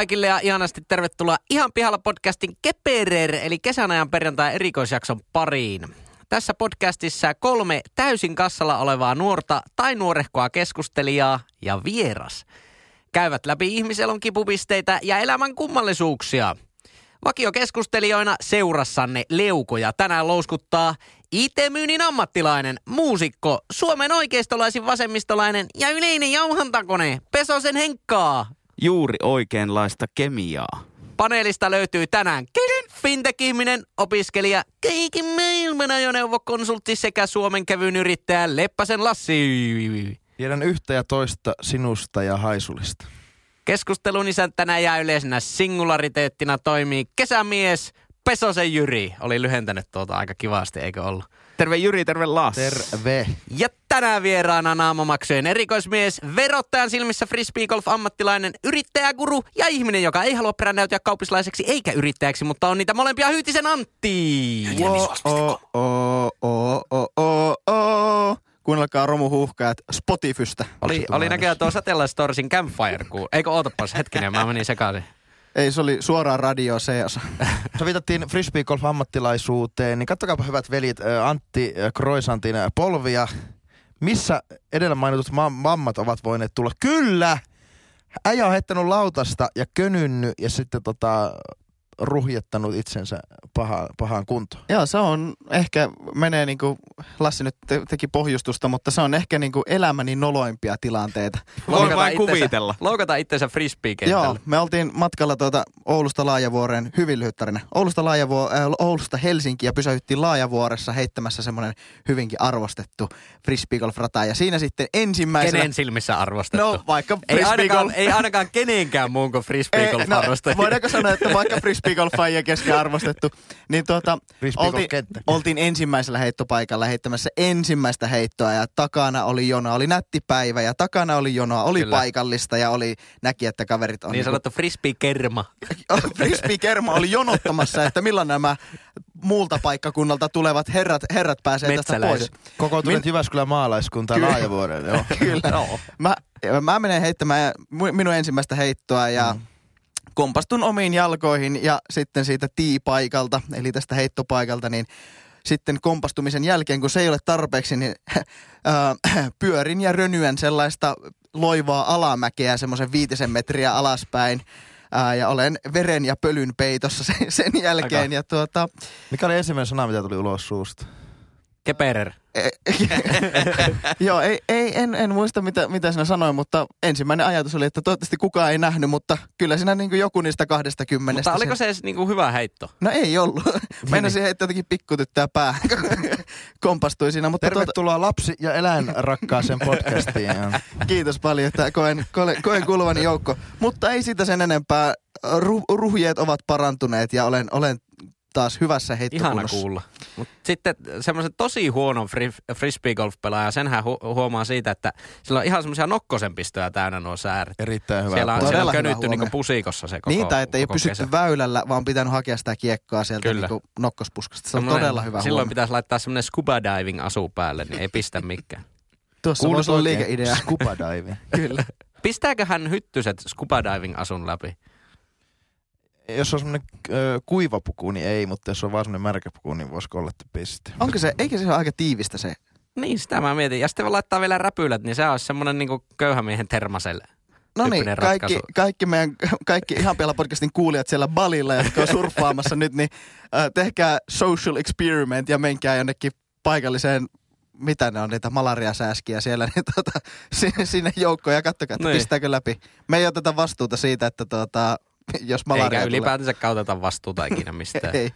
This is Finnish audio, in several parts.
Kaikille ja ihanasti tervetuloa Ihan pihalla podcastin Keperer, eli kesän ajan perjantai erikoisjakson pariin. Tässä podcastissa kolme täysin kassalla olevaa nuorta tai nuorehkoa keskustelijaa ja vieras. Käyvät läpi ihmiselon kipupisteitä ja elämän kummallisuuksia. Vakiokeskustelijoina seurassanne leukoja tänään louskuttaa IT-myynnin ammattilainen, muusikko, Suomen oikeistolaisin vasemmistolainen ja yleinen jauhantakone, Pesosen Henkkaa juuri oikeanlaista kemiaa. Paneelista löytyy tänään fintech-ihminen, opiskelija, kaiken maailman ajoneuvokonsultti sekä Suomen kävyn yrittäjä Leppäsen Lassi. Tiedän yhtä ja toista sinusta ja haisulista. Keskustelun isäntänä ja yleisenä singulariteettina toimii kesämies Pesosen Jyri. Oli lyhentänyt tuota aika kivasti, eikö ollut? Terve Jyri, terve Lass. Terve. Ja tänään vieraana naamamaksujen erikoismies, verottajan silmissä frisbeegolf-ammattilainen, yrittäjäguru ja ihminen, joka ei halua brändäytyä kauppislaiseksi eikä yrittäjäksi, mutta on niitä molempia Hyytisen Antti. Kuunnelkaa romuhuhkajat Spotifystä. Oli, oli näköjään tuo Satellite Storsin Campfire, kun, eikö ootapas hetkinen, mä menin sekaisin. Ei, se oli suoraan radio osa. Se viitattiin frisbeegolf-ammattilaisuuteen, niin kattokaapa hyvät velit Antti Kroisantin polvia. Missä edellä mainitut mammat ovat voineet tulla? Kyllä! Äijä on heittänyt lautasta ja könynnyt ja sitten tota, ruhjettanut itsensä paha, pahaan kuntoon. Joo, se on ehkä, menee niin kuin Lassi nyt te, teki pohjustusta, mutta se on ehkä niin kuin elämäni noloimpia tilanteita. Voi vain kuvitella. Loukata itsensä frisbee Joo, me oltiin matkalla tuota Oulusta Laajavuoreen, hyvin lyhyt tarina. Oulusta, Laajavuo, äh, Oulusta Helsinki ja pysähyttiin Laajavuoressa heittämässä semmoinen hyvinkin arvostettu frisbeegolf-rata. Ja siinä sitten ensimmäisenä... Kenen silmissä arvostettu? No vaikka ei ainakaan, ei ainakaan kenenkään muun kuin frisbeegolf no, Voidaanko sanoa, että vaikka frisbee frisbeegolfaajia kesken arvostettu. Niin tuota, oltiin, oltiin ensimmäisellä heittopaikalla heittämässä ensimmäistä heittoa ja takana oli jono, oli nätti päivä ja takana oli jonoa, oli Kyllä. paikallista ja oli, näki, että kaverit on... Niin sanottu niin frisbee-kerma. frisbee-kerma oli jonottamassa, että milloin nämä muulta paikkakunnalta tulevat herrat, herrat pääsee tästä pois. Kokoontuneet Min... Jyväskylän maalaiskunta laajavuoden. Joo. Kyllä. no. mä, mä menen heittämään minun ensimmäistä heittoa ja mm kompastun omiin jalkoihin ja sitten siitä tiipaikalta, eli tästä heittopaikalta, niin sitten kompastumisen jälkeen, kun se ei ole tarpeeksi, niin äh, pyörin ja rönyän sellaista loivaa alamäkeä semmoisen viitisen metriä alaspäin. Ää, ja olen veren ja pölyn peitossa sen, sen jälkeen. Aika. Ja tuota... Mikä oli ensimmäinen sana, mitä tuli ulos suusta? Keperer. Joo, ei, ei, en, en muista mitä, mitä sinä sanoin, mutta ensimmäinen ajatus oli, että toivottavasti kukaan ei nähnyt, mutta kyllä siinä niin joku niistä kahdesta kymmenestä. Mutta oliko se edes niin kuin hyvä heitto? No ei ollut. Meinasin heittää jotenkin pikkutyttää päähän, kompastui siinä. Mutta Tervetuloa tuota... lapsi- ja eläinrakkaaseen podcastiin. Kiitos paljon, että koen, koen, koen kuuluvani joukko. Mutta ei siitä sen enempää. Ruh, ruhjeet ovat parantuneet ja olen, olen taas hyvässä heittokunnossa. Ihana kuulla. Mut sitten semmoisen tosi huonon fri- frisbee-golf-pelaaja, senhän hu- huomaa siitä, että sillä on ihan semmoisia nokkosenpistoja täynnä nuo sääret. Erittäin hyvä. Siellä on, siellä on könnytty niinku pusikossa se koko Niitä, että ei ole pysytty kesä. väylällä, vaan pitänyt hakea sitä kiekkoa sieltä niinku nokkospuskasta. Se on todella hyvä Silloin huomio. pitäisi laittaa semmoinen scuba diving asu päälle, niin ei pistä mikään. Tuossa olla liikeidea. Scuba diving. Kyllä. Pistääkö hän hyttyset scuba diving asun läpi? Jos on semmoinen kuiva puku, niin ei, mutta jos on vaan semmoinen märkä puku, niin voisiko olla, että piste. Onko se, eikä se ole aika tiivistä se? Niin, sitä mä mietin. Ja sitten voi laittaa vielä räpylät, niin se olisi semmoinen niinku köyhämiehen termaselle. No niin, kaikki, kaikki, meidän, kaikki ihan vielä podcastin kuulijat siellä balilla, jotka on surffaamassa nyt, niin äh, tehkää social experiment ja menkää jonnekin paikalliseen mitä ne on, niitä malariasääskiä siellä, niin tota, sinne joukkoon ja katsokaa, että niin. pistääkö läpi. Me ei oteta vastuuta siitä, että tota, jos malaria Eikä ylipäätänsä kauteta vastuuta ikinä mistään. Ei.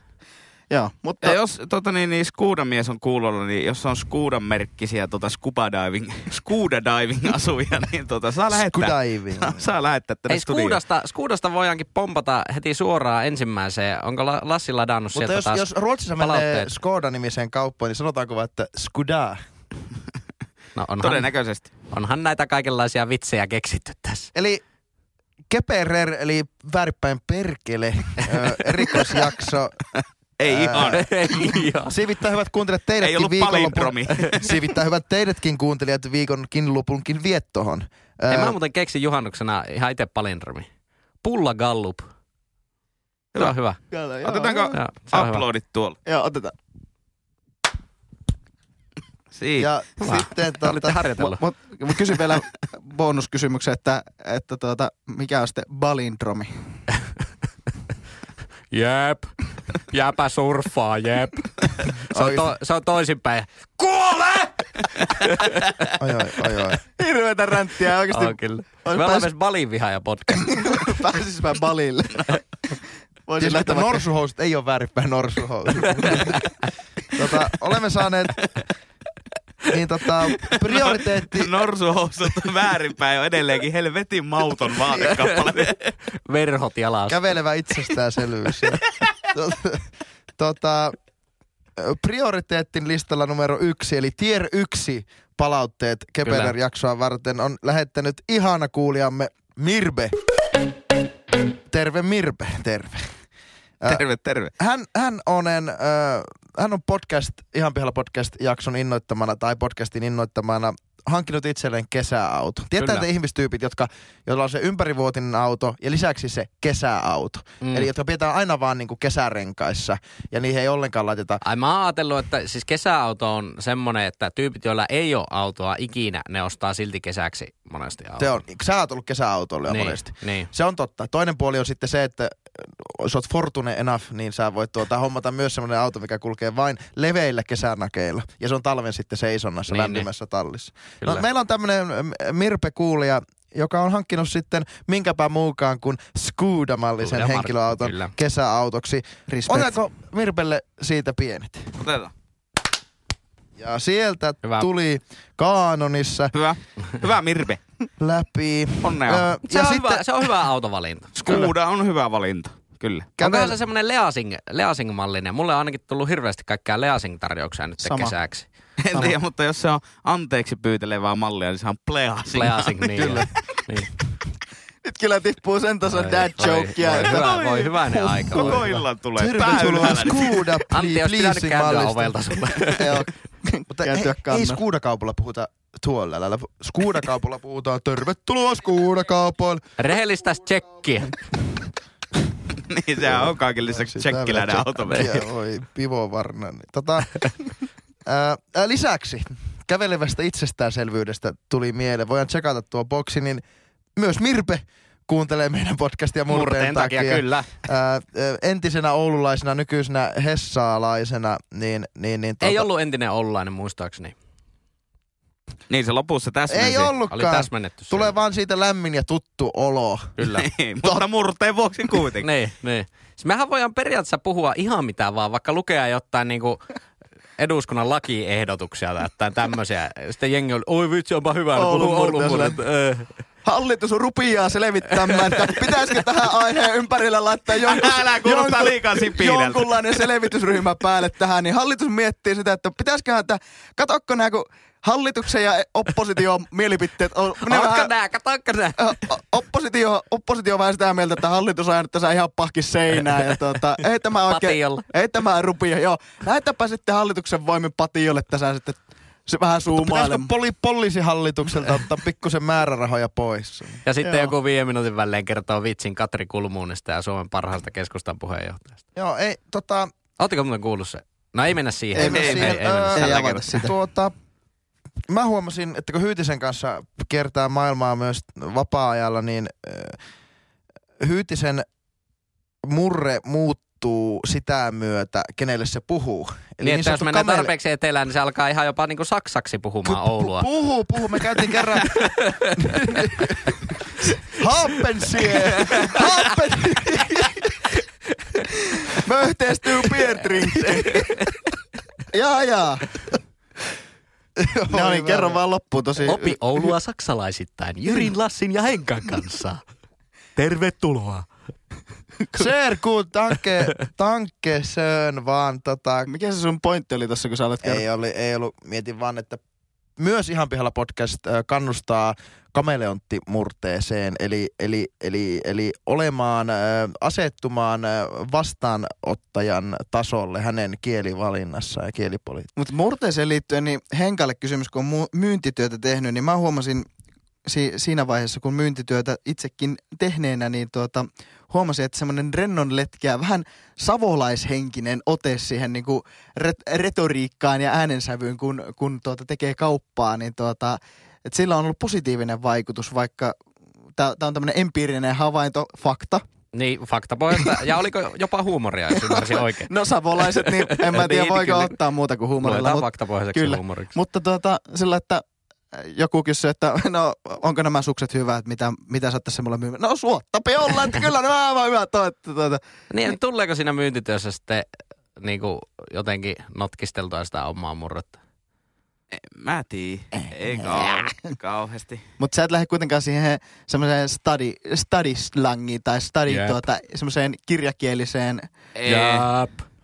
Joo, mutta... Ja jos tota, niin, niin Skuuda-mies on kuulolla, niin jos on Skuudan merkkisiä tota, scuba diving, Skuuda diving asuja, niin tota, saa lähettää. Skudiving. Saa, saa lähettää tänne Ei, Skuudasta, Skuudasta voidaankin pompata heti suoraan ensimmäiseen. Onko Lassi ladannut Mutta sieltä jos, taas jos Ruotsissa menee Skoda-nimiseen kauppaan, niin sanotaanko vaan, että Skuda? No onhan, Todennäköisesti. Onhan näitä kaikenlaisia vitsejä keksitty tässä. Eli Keperer, eli väärinpäin perkele, erikoisjakso. Ei ihan. Ei ihan. Siivittää hyvät kuuntelijat teidätkin Ei viikonlopun. Siivittää hyvät teidätkin kuuntelijat viikonkin lopunkin viettohon. Ei mä muuten keksin juhannuksena ihan itse palindromi. Pulla Gallup. Se Hyvä. on hyvä. Otetaanko Joo, on hyvä. uploadit tuolla? Joo, otetaan. Siinä. Ja Hyvä. sitten Olitte tota, harjoitellut. Mut, mä kysyn vielä bonuskysymyksen, että, että tuota, mikä on sitten balindromi? Jep. Jäpä surffaa, jep. Se on, to, se on toisinpäin. Kuole! oi, oi, oi, oi. Hirveetä ränttiä oikeasti. On kyllä. Me ollaan pääs- myös Balin vihaaja podcast. Pääsis mä balille. Voisin Tiesitkö, että norsuhousut ei ole väärinpäin norsuhousut. tota, olemme saaneet niin tota, prioriteetti, Norsuhousut väärinpäin on edelleenkin helvetin mauton vaatekappale. Verhot jalassa. kävelevä itsestäänselvyys. Tota, tota, prioriteettin listalla numero yksi, eli tier yksi palautteet Kepeler-jaksoa varten on lähettänyt ihana kuulijamme Mirbe. Terve Mirbe, terve. Terve, terve. hän, hän, on, en, äh, hän on podcast, ihan pihalla podcast-jakson innoittamana tai podcastin innoittamana hankkinut itselleen kesäauto. Tietää te ihmistyypit, jotka, joilla on se ympärivuotinen auto ja lisäksi se kesäauto. Mm. Eli jotka pidetään aina vaan niinku kesärenkaissa ja niihin ei ollenkaan laiteta Ai mä oon ajatellut, että siis kesäauto on semmonen, että tyypit, joilla ei ole autoa ikinä, ne ostaa silti kesäksi monesti autoa. Se on, sä oot ollut kesäautoilla niin, monesti. Niin. Se on totta. Toinen puoli on sitten se, että jos oot fortune enough, niin sä voit tuota, hommata myös semmoinen auto, mikä kulkee vain leveillä kesänakeilla. Ja se on talven sitten seisonnassa Niin, niin, lämpimässä tallissa. Kyllä. No, meillä on tämmöinen Mirpe kuulija, joka on hankkinut sitten minkäpä muukaan kuin Mark, henkilöauton kyllä. kesäautoksi. Respect. Otetaanko Mirpelle siitä pienet? Otetaan. Ja sieltä Hyvä. tuli kaanonissa Hyvä. Hyvä Mirbe. läpi. Onnea. Ö, Se, ja on sitten hyvä, se on hyvä autovalinta. Skuuda on hyvä valinta. Kyllä. Onkohan se semmoinen Leasing, Leasing-mallinen? Mulle on ainakin tullut hirveästi kaikkea Leasing-tarjouksia nyt Sama. kesäksi. En tiedä, mutta jos se on anteeksi pyytelevää mallia, niin se on pleasing. Leasing, niin. Kyllä. niin. Nyt kyllä tippuu sen tason Voi- dad voi- jokea. Voi, että- hyvä, voi hyvänen aika. Koko voi illan tulee. Tervetuloa. Skuda Antti, jos pitänyt Pleasing käydä mallista. ovelta sulle. Joo, Mutta ei, ei kannan. Skuda-kaupalla puhuta tuolla lailla. Skuda-kaupalla puhutaan tervetuloa Skuda-kaupoille. Rehellistä tsekkiä. niin sehän on kaiken lisäksi Sitä tsekkiläinen vielä auto. tsekkiä, Oi, pivovarna. Niin, Tota, ää, ää, lisäksi kävelevästä itsestäänselvyydestä tuli mieleen. Voidaan tsekata tuo boksi, niin myös Mirpe kuuntelee meidän podcastia murteen, Murteen takia, kyllä. Ää, entisenä oululaisena, nykyisenä hessaalaisena, niin... niin, niin Ei ollut entinen Oulainen muistaakseni. Niin se lopussa täsmensi. Ei Oli ollutkaan. täsmennetty. Tulee siellä. vaan siitä lämmin ja tuttu olo. Kyllä. Niin, mutta murteen vuoksi kuitenkin. niin, niin. Siis mehän voidaan periaatteessa puhua ihan mitä vaan, vaikka lukea jotain niinku eduskunnan lakiehdotuksia tai jotain tämmöisiä. Sitten jengi oli, oi vitsi, onpa hyvä, Oulun Oulun. Äh. Hallitus rupiaa selvittämään, että pitäisikö tähän aiheen ympärille laittaa jonkun, Älä liikaa sipilältä. jonkunlainen selvitysryhmä päälle tähän, niin hallitus miettii sitä, että pitäisiköhän, että katokko nämä, kun hallituksen ja opposition mielipiteet on... ne Ootko vähän- nää, katokko nää? Oppositio, oppositio on vähän sitä mieltä, että hallitus on tässä ihan pahkis seinään. Ja tuota, ei tämä oikein, Patiolla. ei tämä rupia. Joo, lähetäpä sitten hallituksen voimin patiolle tässä sitten se vähän Pitäisikö zoomailemaan. poli- poliisihallitukselta ottaa pikkusen määrärahoja pois? Ja sitten Joo. joku viiden minuutin välein kertoo vitsin Katri Kulmuunista ja Suomen parhaasta keskustan puheenjohtajasta. Joo, ei, tota, Ootteko muuten kuullut se? No ei mennä siihen. Ei mennä siihen. Ei, ei mennä Öö, siihen. Ei Tällä avata kertaa. sitä. Tuota, mä huomasin, että kun Hyytisen kanssa kiertää maailmaa myös vapaa-ajalla, niin äh, Hyytisen murre muuttuu sitä myötä, kenelle se puhuu. Niin, että jos menee kamele- tarpeeksi etelään, niin se alkaa ihan jopa niinku saksaksi puhumaan Oulua. Puhuu, puhuu. Me käytiin kerran... Happensie! Happen... Möhtees du beer drink. jaa, jaa. No niin, kerro vaan loppuun tosi. Opi Oulua saksalaisittain Jyrin, Lassin ja Henkan kanssa. Tervetuloa. Sehr gut, danke, danke schön, vaan tota, Mikä se sun pointti oli tossa, kun sä olet kerran? ei, oli, ei ollut, mietin vaan, että myös ihan pihalla podcast äh, kannustaa kameleonttimurteeseen, eli, eli, eli, eli olemaan, äh, asettumaan äh, vastaanottajan tasolle hänen kielivalinnassa ja kielipolitiikassa. Mutta murteeseen liittyen, niin Henkalle kysymys, kun on myyntityötä tehnyt, niin mä huomasin si, siinä vaiheessa, kun myyntityötä itsekin tehneenä, niin tuota, huomasin, että semmoinen rennon letkeä, vähän savolaishenkinen ote siihen niin kuin ret, retoriikkaan ja äänensävyyn, kun, kun tuota, tekee kauppaa, niin tuota, että sillä on ollut positiivinen vaikutus, vaikka tämä on tämmöinen empiirinen havainto, fakta, Niin, faktapohjasta. Ja oliko jopa huumoria, jos ymmärsin oikein? No savolaiset, niin en mä tiedä Niin, voiko kyllä. ottaa muuta kuin huumorilla. Luetaan faktapohjaiseksi kyllä. huumoriksi. mutta tuota, sillä, että joku kysyi, että no onko nämä sukset hyvät, mitä, mitä sä tässä mulle myymään? No suottapi olla, että kyllä nämä aivan hyvät on. Että, tuota. Niin, tuleeko siinä myyntityössä sitten niin kuin jotenkin notkisteltua sitä omaa murretta? Mä tiedä. Ei kau- kauheasti. Mutta sä et lähde kuitenkaan siihen semmoiseen study, study slangiin tai study Jep. tuota, semmoiseen kirjakieliseen. Ei.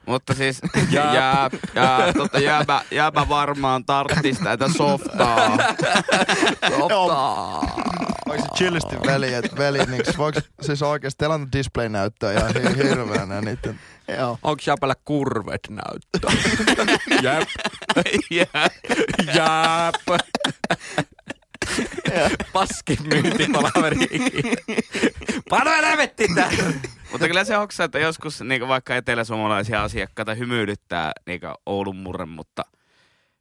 Mutta siis Jap. jää, jää, tota, jääpä, jääpä varmaan tarttis tätä softaa. Onko se chillisti veli, että veli, niin voiko siis oikeasti teillä on display-näyttöä ihan hi- hirveänä niiden. Joo. Onko Japella kurvet näyttää? Jep. Jää. Jap. Paskin myyntipalaveri. Pano tää. Mutta kyllä se hoksaa, että joskus niin vaikka eteläsuomalaisia asiakkaita hymyilyttää niin Oulun murre, mutta,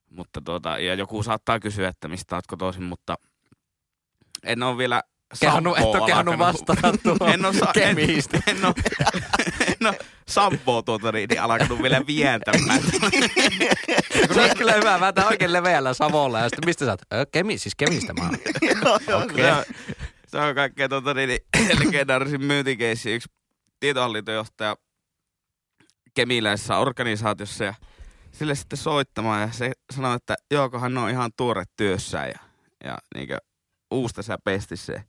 mutta tuota, ja joku saattaa kysyä, että mistä oot kotoisin, mutta en ole vielä Kehannut, et ole kehannut vastata tuohon En oo, sa- en, Kemiistä. en, oo, en oo Sampoa tuota niin, niin alkanut vielä vientämään. Se olisi kyllä hyvä. Mä oikein leveällä Savolla. Ja sitten mistä sä oot? Kemi, siis Kemistä mä oon. Okei. Se on, se on kaikkein tuota, niin, niin, legendaarisin myyntikeissi. Yksi tietohallintojohtaja kemiläisessä organisaatiossa ja sille sitten soittamaan ja se sanoi, että jookohan ne on ihan tuore työssään ja, ja niinkö uusta sä pestissä.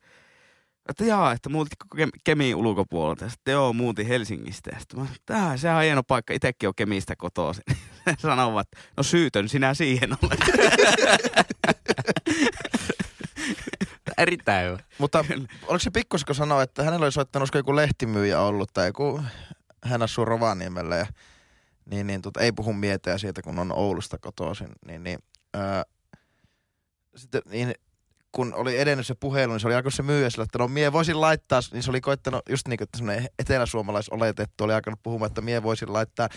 Ja Että jaa, että muutit koko Kem- Kemiin ulkopuolelta. Ja sitten joo, muutin Helsingistä. Ja sitten mä sanoin, että "Tää, sehän on hieno paikka. Itekin on Kemistä kotoisin. Sanovat, no syytön sinä siihen olet. Erittäin hyvä. Mutta oliko se pikkusko sanoa, että hänellä oli soittanut olisiko joku lehtimyyjä ollut tai joku, hän asuu Rovaniemellä ja niin, niin tota, ei puhu mieteä siitä, kun on Oulusta kotoisin, niin, niin, ää, sitten, niin kun oli edennyt se puhelu, niin se oli alkanut se myyjä sillä, että no mie voisin laittaa, niin se oli koittanut just niin kuin, semmoinen eteläsuomalais oletettu oli alkanut puhumaan, että mie voisin laittaa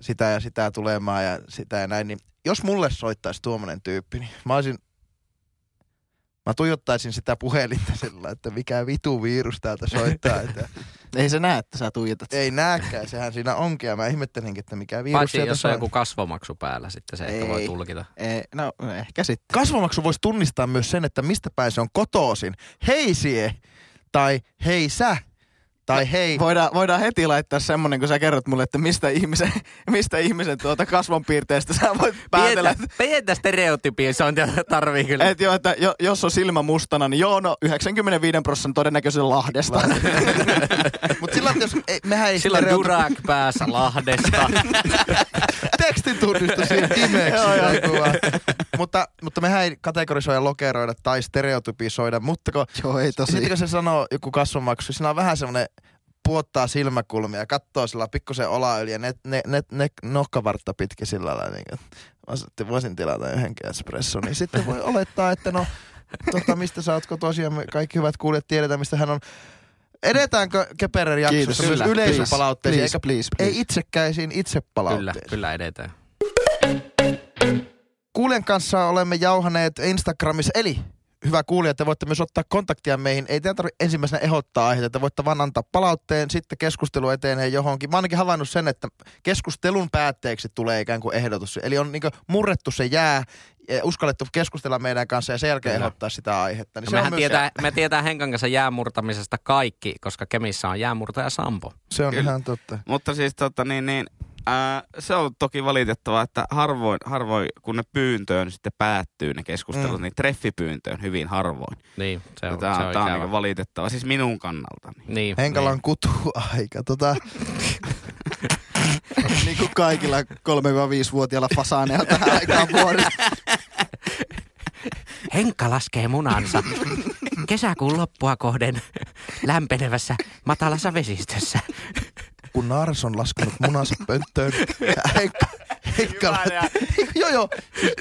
sitä ja sitä tulemaan ja sitä ja näin, niin jos mulle soittaisi tuommoinen tyyppi, niin mä olisin Mä tuijottaisin sitä puhelinta sillä, että mikä vitu virus täältä soittaa. Että Ei se näe, että sä tuijotat. ei nääkään, sehän siinä onkin. Ja mä ihmettelinkin, että mikä virus Paitsi jos on joku kasvomaksu päällä, sitten se ehkä Ei. voi tulkita. Ei, no ehkä sitten. Kasvomaksu voisi tunnistaa myös sen, että mistä päin se on kotoisin. Hei sie, tai hei sä, tai hei. Voidaan, voidaan heti laittaa semmonen, kun sä kerrot mulle, että mistä ihmisen, mistä ihmisen tuota kasvonpiirteestä sä voit päätellä. Pientä, pientä stereotypisointia tarvii kyllä. Että jo, että jo, jos on silmä mustana, niin joo, no 95 prosentin todennäköisesti Lahdesta. Mutta sillä jos, ei, mehän ei Sillä on stereo- Durak päässä Lahdesta. tekstin tunnistu siinä. Joo, joo. vaan. mutta, mutta mehän ei kategorisoida, lokeroida tai stereotypisoida, mutta kun joo, ei tosi. Sitten kun se sanoo joku kasvomaksu, siinä on vähän semmoinen puottaa silmäkulmia ja katsoo sillä pikkusen olaöljyä ja ne, ne, ne, ne nokkavartta pitkin sillä lailla. Niin, mä sitten voisin tilata yhdenkin espresso, niin sitten voi olettaa, että no, tota, mistä sä oot tosiaan me kaikki hyvät kuulijat tiedetään, mistä hän on. Edetäänkö Keperer jaksossa myös Kyllä, yleisöpalautteisiin, please, eikä please, please. ei itsekkäisiin kyllä, itsepalautteisiin? kyllä edetään. Kuulijan kanssa olemme jauhaneet Instagramissa, eli hyvä kuulija, te voitte myös ottaa kontaktia meihin. Ei teidän tarvitse ensimmäisenä ehdottaa aiheita, te voitte vaan antaa palautteen, sitten keskustelu etenee johonkin. Mä oon ainakin havainnut sen, että keskustelun päätteeksi tulee ikään kuin ehdotus. Eli on niin murrettu se jää, ja uskallettu keskustella meidän kanssa ja sen jälkeen Kyllä. ehdottaa sitä aihetta. Niin No se, on mehän myös tietää, me tietää Henkan kanssa jäämurtamisesta kaikki, koska Kemissä on jäämurtaja Sampo. se on Kyllä. ihan totta. Mutta siis tota niin, niin ää, se on toki valitettavaa, että harvoin, harvoin kun ne pyyntöön sitten päättyy ne keskustelut, Mm. niin treffipyyntöön hyvin harvoin. Niin, se on, Tämä se on, tää on niin valitettavaa, siis minun kannaltani. Niin, niin. on kutuaika. Tota, niin kuin kaikilla 3-5-vuotiailla fasaaneilla tähän aikaan vuodesta. Henkka laskee munansa kesäkuun loppua kohden lämpenevässä matalassa vesistössä. Kun naaras on laskenut munansa pönttöön. Heikka, Heikka, joo joo,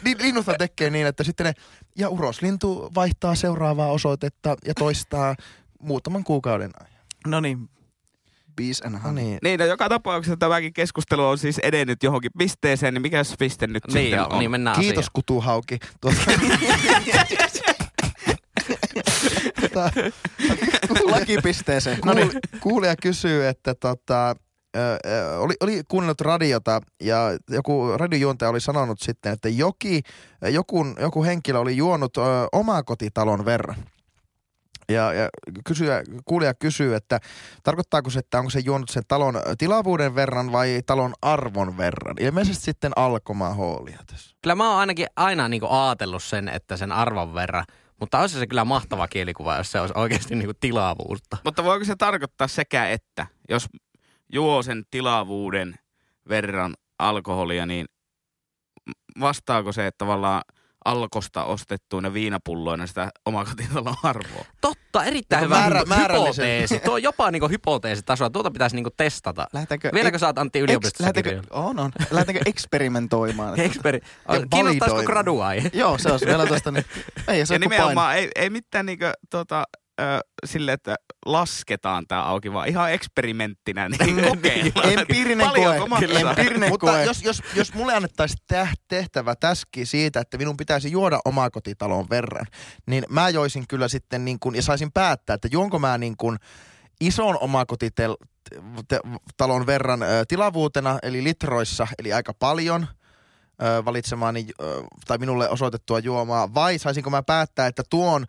niin linnuthan tekee niin, että sitten ne Ja uroslintu vaihtaa seuraavaa osoitetta ja toistaa muutaman kuukauden ajan. No niin, Bees and No honey. niin. Niin, no joka tapauksessa tämäkin keskustelu on siis edennyt johonkin pisteeseen, niin mikä se piste nyt Niin, sitten joo, on? niin mennään Kiitos asiaan. kutuhauki. Tuota, Tota, Lakipisteeseen. No Kuul, niin. kuulija kysyy, että tota, ö, ö, oli, oli kuunnellut radiota ja joku radiojuontaja oli sanonut sitten, että joki, joku, joku henkilö oli juonut ö, omakotitalon verran. Ja, ja kysyjä, kuulija kysyy, että tarkoittaako se, että onko se juonut sen talon tilavuuden verran vai talon arvon verran? Ilmeisesti sitten alkomahoolia tässä. Kyllä mä oon ainakin aina niinku ajatellut sen, että sen arvon verran. Mutta olisi se kyllä mahtava kielikuva, jos se olisi oikeasti niinku tilavuutta. Mutta voiko se tarkoittaa sekä että, jos juo sen tilavuuden verran alkoholia, niin vastaako se, että tavallaan alkosta ostettuina viinapulloina sitä omakotitalon arvoa? Totta, erittäin Niinku hyvä määrä- niinku hypoteesi. Tuo on jopa niinku hypoteesitasoa. Tuota pitäisi niinku testata. Lähdetäänkö... Vieläkö oot Antti yliopistossa lähdetäänkö, on, on. Lähdetäänkö eksperimentoimaan? Eksperi... Kiinnostaisiko graduai? Joo, se olisi vielä tuosta niin. Ei se Ja paino. nimenomaan ei, ei mitään niinkö tota, sille, että lasketaan tämä auki, vaan ihan eksperimenttinä niin kokeillaan. Empiirinen koe. maksaa? Empiirinen Mutta koe. jos, jos, jos mulle annettaisiin tehtävä täski siitä, että minun pitäisi juoda omakotitalon verran, niin mä joisin kyllä sitten niin kuin, ja saisin päättää, että juonko mä niin kuin ison omakotitalon verran ö, tilavuutena, eli litroissa, eli aika paljon, ö, valitsemaani ö, tai minulle osoitettua juomaa, vai saisinko mä päättää, että tuon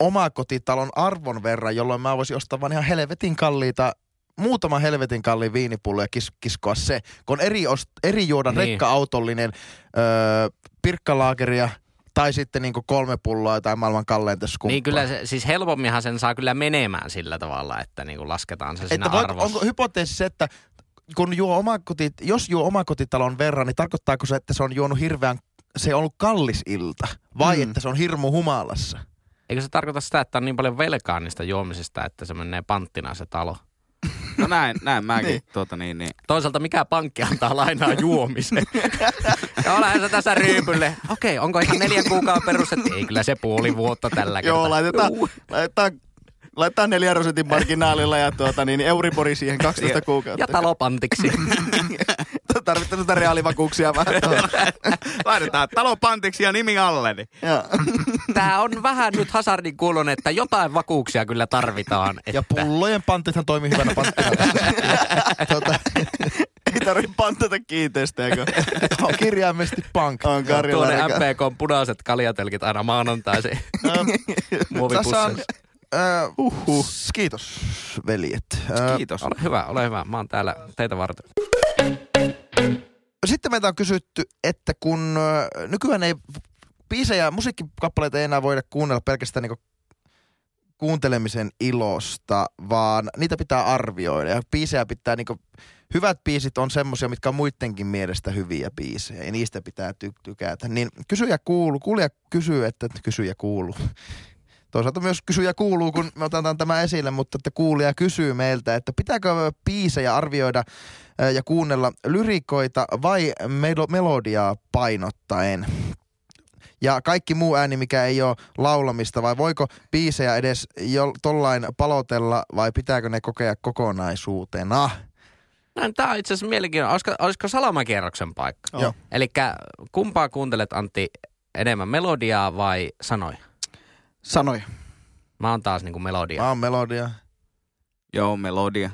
omakotitalon arvon verran, jolloin mä voisin ostaa vaan ihan helvetin kalliita muutama helvetin kalliin viinipullo ja kis, kiskoa se. Kun on eri, ost, eri juoda Niin. niin. rekka-autollinen öö, pirkkalaakeria tai sitten niinku kolme pulloa tai maailman kalleinta skumppaa. Niin kyllä se, siis helpomminhan sen saa kyllä menemään sillä tavalla, että niinku lasketaan se että voit, arvossa. onko hypoteesi se, että kun juo omakoti, jos juo omakotitalon verran, niin tarkoittaako se, että se on juonut hirveän, se on ollut kallis ilta? Vai mm. että se on hirmu humalassa? Eikö se tarkoita sitä, että on niin paljon velkaa niistä juomisesta, että se menee panttina se talo? No näin, näin mäkin. Niin. tuota, niin, niin. Toisaalta mikä pankki antaa lainaa juomiseen? ja olehan se tässä ryypylle. Okei, onko ihan neljän kuukauden perustetti? Ei kyllä se puoli vuotta tällä kertaa. Joo, laitetaan, laitetaan, laitetaan neljän prosentin marginaalilla ja tuota, niin Euribori siihen 12 kuukautta. Ja talopantiksi. Tarvittaisiin sitä reaalivakuuksia vähän. Laitetaan talo pantiksi ja nimi alle. Niin. Tämä on vähän nyt hazardin kuulun, että jotain vakuuksia kyllä tarvitaan. Että... Ja pullojen pantithan toimii hyvänä panttina. tota, Ei tarvitse pantata kiinteistöjä, kun on kirjaimellisesti pank. on. Tuonne MPK punaiset kaljatelkit aina maanantaisin muovipusseissa. Tässä on, äh, uhuh. Kiitos, veljet. Kiitos. Ole hyvä, ole hyvä. Mä oon täällä teitä varten. Sitten meitä on kysytty, että kun nykyään ei biisejä, musiikkikappaleita ei enää voida kuunnella pelkästään niinku kuuntelemisen ilosta, vaan niitä pitää arvioida. Ja biisejä pitää niinku, hyvät biisit on semmosia, mitkä on muidenkin mielestä hyviä biisejä, ja niistä pitää ty- tykätä. Niin kysyjä kuuluu, kuulija kysyy, että kysyjä kuuluu. Toisaalta myös kysyjä kuuluu, kun me otetaan tämä esille, mutta että kuulija kysyy meiltä, että pitääkö biisejä arvioida ja kuunnella lyrikoita vai melo- melodiaa painottaen. Ja kaikki muu ääni, mikä ei ole laulamista, vai voiko biisejä edes jo tollain palotella, vai pitääkö ne kokea kokonaisuutena? No, tämä on itse asiassa mielenkiintoinen. Olisiko, olisiko salamakierroksen paikka? Joo. Eli kumpaa kuuntelet Antti enemmän, melodiaa vai sanoja? Sanoja. Mä oon taas niinku melodia. Mä oon melodia. Joo, melodia.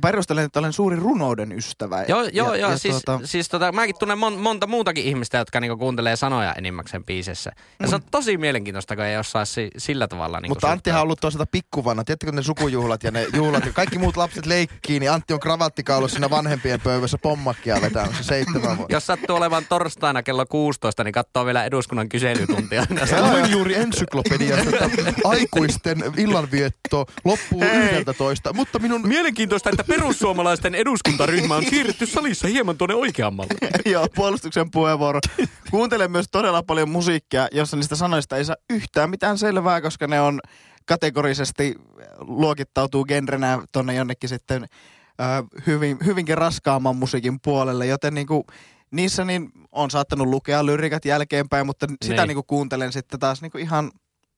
Perustelen, että olen suuri runouden ystävä. Joo, joo, ja, joo. ja siis, tuota, siis tota, mäkin tunnen mon, monta muutakin ihmistä, jotka niinku kuuntelee sanoja enimmäkseen biisessä. Ja se on tosi mielenkiintoista, kun ei osaa si, sillä tavalla niinku Mutta Anttihan on ollut toisaalta pikkuvana. Tiedättekö ne sukujuhlat ja ne juhlat ja kaikki muut lapset leikkii, niin Antti on kravattikaulussa siinä vanhempien pöydässä pommakkia vetämässä seitsemän vuotta. Jos sattuu olevan torstaina kello 16, niin katsoo vielä eduskunnan kyselytuntia. Luin juuri ensyklopediasta, että aikuisten illanvietto loppuu yhdeltä toista, mutta minun Mielenkiintoista, että perussuomalaisten eduskuntaryhmä on siirretty salissa hieman tuonne oikeammalle. Joo, puolustuksen puheenvuoro. Kuuntelen myös todella paljon musiikkia, jossa niistä sanoista ei saa yhtään mitään selvää, koska ne on kategorisesti luokittautuu genrenä tonne jonnekin sitten äh, hyvin, hyvinkin raskaamman musiikin puolelle, joten niinku, niissä niin on saattanut lukea lyrikat jälkeenpäin, mutta sitä Niin. niinku kuuntelen sitten taas niinku ihan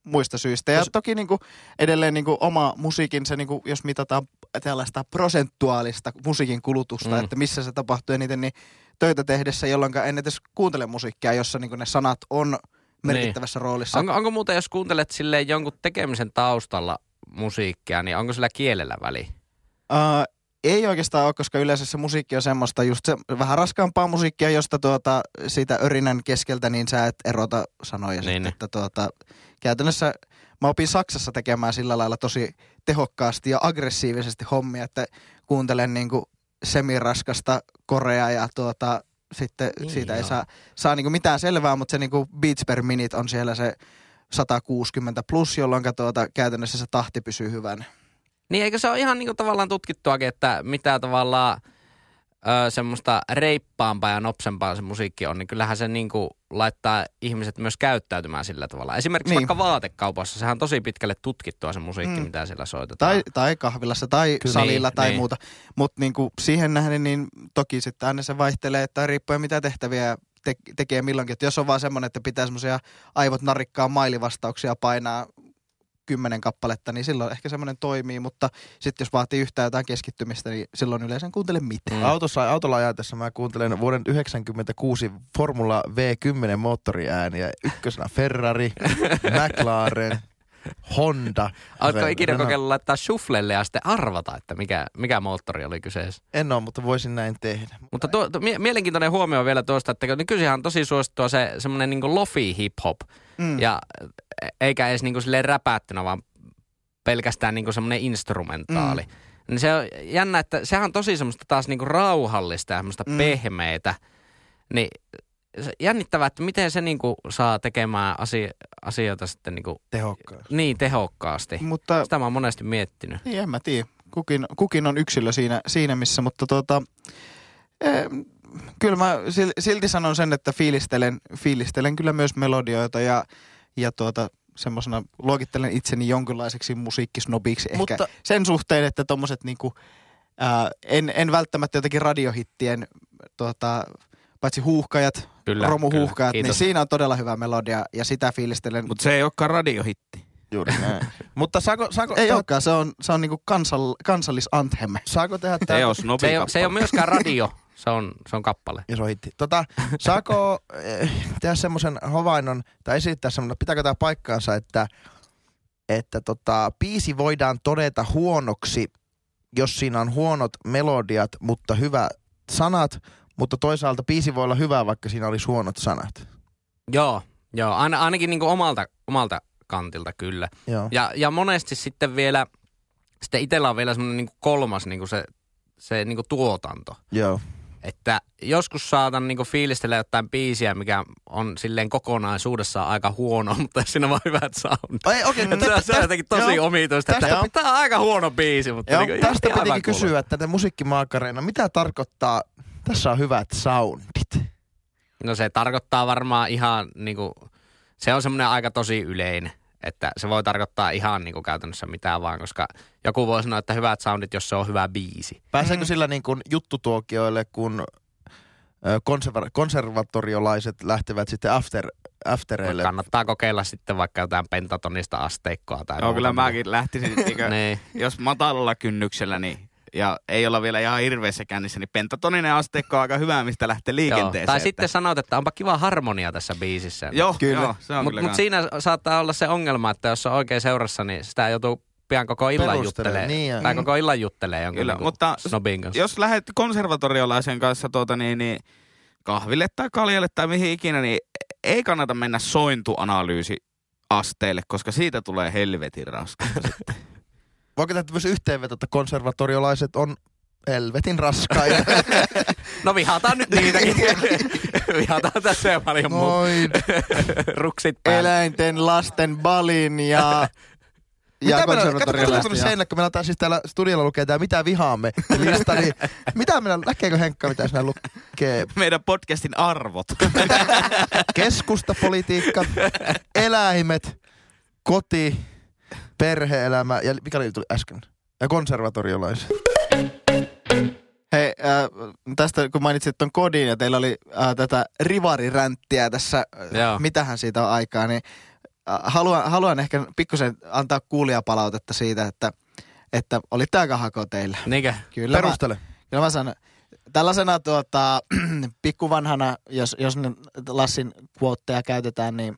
muista syistä. Ja Jos- toki niinku edelleen niinku oma musiikin, se niinku, jos mitataan tällaista prosentuaalista musiikin kulutusta, Mm. että missä se tapahtuu eniten, niin töitä tehdessä, jolloin en edes kuuntele musiikkia, jossa niinku ne sanat on merkittävässä roolissa. Onko, onko muuten, jos kuuntelet silleen jonkun tekemisen taustalla musiikkia, niin onko sillä kielellä väli? Uh, ei oikeastaan ole, koska yleensä se musiikki on semmoista just se vähän raskaampaa musiikkia, josta tuota, siitä örinän keskeltä niin sä et erota sanoja Niin, niin, niin. sitten, että tuota, käytännössä mä opin Saksassa tekemään sillä lailla tosi tehokkaasti ja aggressiivisesti hommia, että kuuntelen niin kuin semiraskasta korea ja tuota, sitten Niin, siitä ei joo. saa, saa niin kuin mitään selvää, mutta se niin kuin beats per minute on siellä se 160 plus, jolloin tuota, käytännössä se tahti pysyy hyvänä. Niin eikö se ole ihan niinku tavallaan tutkittuakin, että mitä tavallaan ö, semmoista reippaampaa ja nopsempaa se musiikki on, niin kyllähän se niinku laittaa ihmiset myös käyttäytymään sillä tavalla. Esimerkiksi Niin. vaikka vaatekaupassa, sehän on tosi pitkälle tutkittua se musiikki, Mm. mitä siellä soitetaan. Tai, tai kahvilassa tai Kyllä. salilla Niin, tai niin. muuta. Mutta niinku siihen nähden niin toki sitten aina se vaihtelee, että riippuen mitä tehtäviä te- tekee milloinkin. Et jos on vaan semmoinen, että pitää semmoisia aivot narikkaa mailivastauksia painaa kymmenen kappaletta, niin silloin ehkä semmoinen toimii, mutta sitten jos vaatii yhtään jotain keskittymistä, niin silloin yleensä en kuuntele mitään. Mm. Autossa, autolla ajatessa mä kuuntelen vuoden 1996 Formula V10 moottoriääniä. Ykkösenä Ferrari, McLaren, Honda. Oletko ikinä no, kokeillut laittaa shufflelle ja sitten arvata, että mikä, mikä moottori oli kyseessä? En ole, mutta voisin näin tehdä. Mutta tuo, tuo, mie- mielenkiintoinen huomio vielä tuosta, että kun nykyisinhän on tosi suosittua se semmoinen niin lofi hip-hop. Mm. Ja e- eikä edes niinku silleen räpättynä, vaan pelkästään niinku semmoinen instrumentaali. Mm. Niin se on jännä, että sehän on tosi semmoista taas niinku rauhallista ja semmoista mm. Pehmeitä. Niin jännittävää, että miten se niinku saa tekemään asio- asioita sitten niinku Tehokkaasti. niin tehokkaasti. Mutta Sitä mä oon monesti miettinyt. Niin, en mä tiedä. Kukin, kukin on yksilö siinä, siinä missä, mutta tuota, eh, kyllä mä sil- silti sanon sen, että fiilistelen, fiilistelen kyllä myös melodioita ja, ja tuota, semmoisena luokittelen itseni jonkinlaiseksi musiikkisnobiksi ehkä Mutta- sen suhteen, että tommoset niinku, ää, en, en välttämättä jotenkin radiohittien tuota, paitsi huuhkajat, Kyllä, romuhuuhkajat, kyllä. niin siinä on todella hyvä melodia ja sitä fiilistelen. Mutta se ei olekaan radiohitti. Juuri näin. mutta saako, saako, ei olekaan, se on, se on niinku kansal, kansallisanthem. saako tehdä Se tää? ei ole Se ei, ole, se ei ole myöskään radio, se on, se on kappale. Ja se on hitti. Tota, saako eh, tehdä semmoisen havainnon tai esittää semmoinen, pitääkö tämä paikkaansa, että, että tota, biisi voidaan todeta huonoksi, jos siinä on huonot melodiat, mutta hyvät sanat, mutta toisaalta biisi voi olla hyvä, vaikka siinä olisi huonot sanat. Joo, joo aina, ainakin niinku omalta, omalta kantilta kyllä. Joo. Ja, ja monesti sitten vielä, sitten itsellä on vielä semmoinen niinku kolmas niinku se, se niinku tuotanto. Joo. Että joskus saatan niinku fiilistellä jotain biisiä, mikä on silleen kokonaisuudessaan aika huono, mutta siinä on vaan hyvät soundit. Ei, okei, Että se, on- se on jotenkin tosi joo. omituista, että Tästä tämä on aika huono biisi, mutta Joo, niinku tästä pitikin kysyä, että musiikkimaakareina, mitä tarkoittaa, tässä on hyvät soundit. No se tarkoittaa varmaan ihan niinku, se on semmoinen aika tosi yleinen, että se voi tarkoittaa ihan niinku käytännössä mitään vaan, koska joku voi sanoa, että hyvät soundit, jos se on hyvä biisi. Pääseekö sillä niin kuin juttutuokioille, kun konserva- konservatoriolaiset lähtevät sitten after, aftereille? Kannattaa kokeilla sitten vaikka jotain pentatonista asteikkoa tai muuta. kyllä mäkin lähtisin, niinkö, Niin. jos matalalla kynnyksellä, niin ja ei olla vielä ihan hirveässä kännissä, niin pentatoninen asteikko on aika hyvä, mistä lähtee Joo. liikenteeseen. Tai että- sitten sanot, että onpa kiva harmonia tässä biisissä. Joo, Kyllä. joo, se on Mutta mut siinä saattaa olla se ongelma, että jos on oikein seurassa, niin sitä joutuu pian koko illan juttelee. niin tai koko illan juttelee jonkun Kyllä, niinku mutta snobin kanssa. jos lähdet konservatoriolaisen kanssa tuota, niin, niin kahville tai kaljalle tai mihin ikinä, niin ei kannata mennä sointuanalyysi asteelle, koska siitä tulee helvetin raskasta. Voiko tehdä myös yhteenveto, että konservatoriolaiset on helvetin raskaita? No vihataan nyt niitäkin. vihataan tässä jo paljon. Noin. Ruksit päällä. Eläinten, lasten, balin ja, ja Mitä meillä, kato, seinä, kun meillä on tää, siis täällä studiolla lukee tää Mitä vihaamme lista, niin mitä meillä, näkeekö Henkka, mitä siinä lukee? Meidän podcastin arvot. Keskustapolitiikka, eläimet, koti, perheelämä ja mikä oli tuli äsken? Ja konservatoriolaiset. Hei, äh, tästä kun mainitsit tuon kodin ja teillä oli äh, tätä rivariränttiä tässä, äh, Joo. mitähän siitä on aikaa, niin äh, haluan, haluan ehkä pikkusen antaa kuulijapalautetta siitä, että, että oli aika hako teillä. Niinkö? Kyllä Perustele. Mä, kyllä mä sanon, tällaisena tuota, pikkuvanhana, jos, jos ne Lassin quoteja käytetään, niin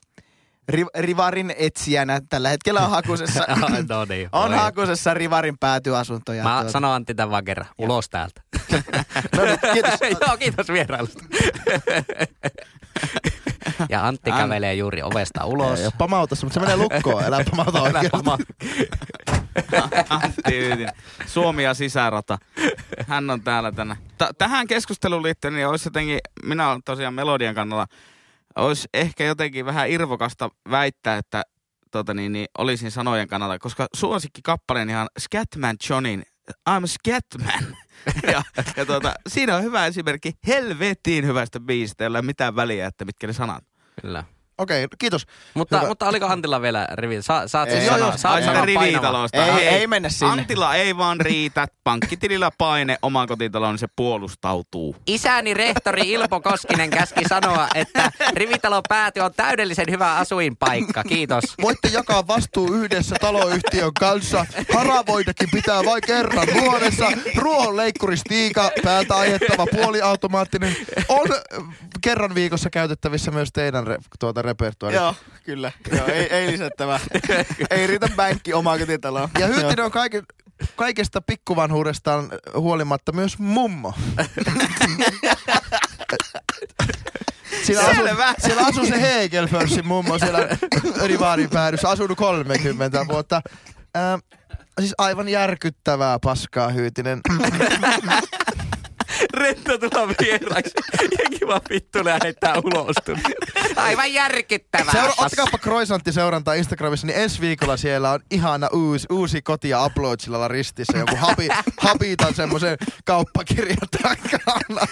ri, rivarin etsijänä tällä hetkellä on hakusessa, no niin. on voi. hakusessa rivarin päätyasunto. Ja Mä tuota- sanon Antti tämän vaan kerran. Ulos täältä. No niin, kiitos. Joo, kiitos vierailusta. ja Antti kävelee juuri ovesta ulos. Ei ole pamautas, mutta se menee lukkoon. Älä pamauta pama- Antti Yytinen. Suomi ja sisärata. Hän on täällä tänään. T- tähän keskusteluun liittyen, niin olisi jotenkin, minä olen tosiaan melodian kannalla, olisi ehkä jotenkin vähän irvokasta väittää, että tota niin, niin, olisin sanojen kannalla, koska suosikki kappaleen ihan Scatman Johnin I'm Scatman. ja, ja tuota, siinä on hyvä esimerkki helvetin hyvästä biisistä, jolla ei ole mitään väliä, että mitkä ne sanat. Kyllä. Okei, kiitos. Mutta, Hyvä. mutta oliko Antilla vielä rivi? Sa, saat Ei, siis joo, saat rivitalosta. Ei, Hei, ei mennä sinne. Antilla ei vaan riitä. Pankkitilillä paine omaan kotitaloon, niin se puolustautuu. Isäni rehtori Ilpo Koskinen käski sanoa, että rivitalon pääty on täydellisen hyvä asuinpaikka. Kiitos. Voitte jakaa vastuu yhdessä taloyhtiön kanssa. Haravoitakin pitää vain kerran vuodessa. Ruohonleikkuristiika, päältä ajettava puoliautomaattinen, on kerran viikossa käytettävissä myös teidän re, tuota repertuaari. Joo, kyllä. Joo, ei, ei lisättävä. ei riitä bänkki omaa kotitaloa. Ja Hyytinen on kaiken, kaikesta pikkuvanhuudestaan huolimatta myös mummo. Siellä asuu, siellä asuu se Hegelförssin mummo siellä Rivaarin päädyssä, asunut 30 vuotta. Ää, siis aivan järkyttävää paskaa Hyytinen. Rento tulla vieraksi. Ja kiva vittu heittää ulos. Aivan järkyttävää. Seura- ottakaapa Croissantti seurantaa Instagramissa, niin ensi viikolla siellä on ihana uusi, uusi koti ja uploadsilalla ristissä. Joku hapi, hapitan semmoisen kauppakirjan takana.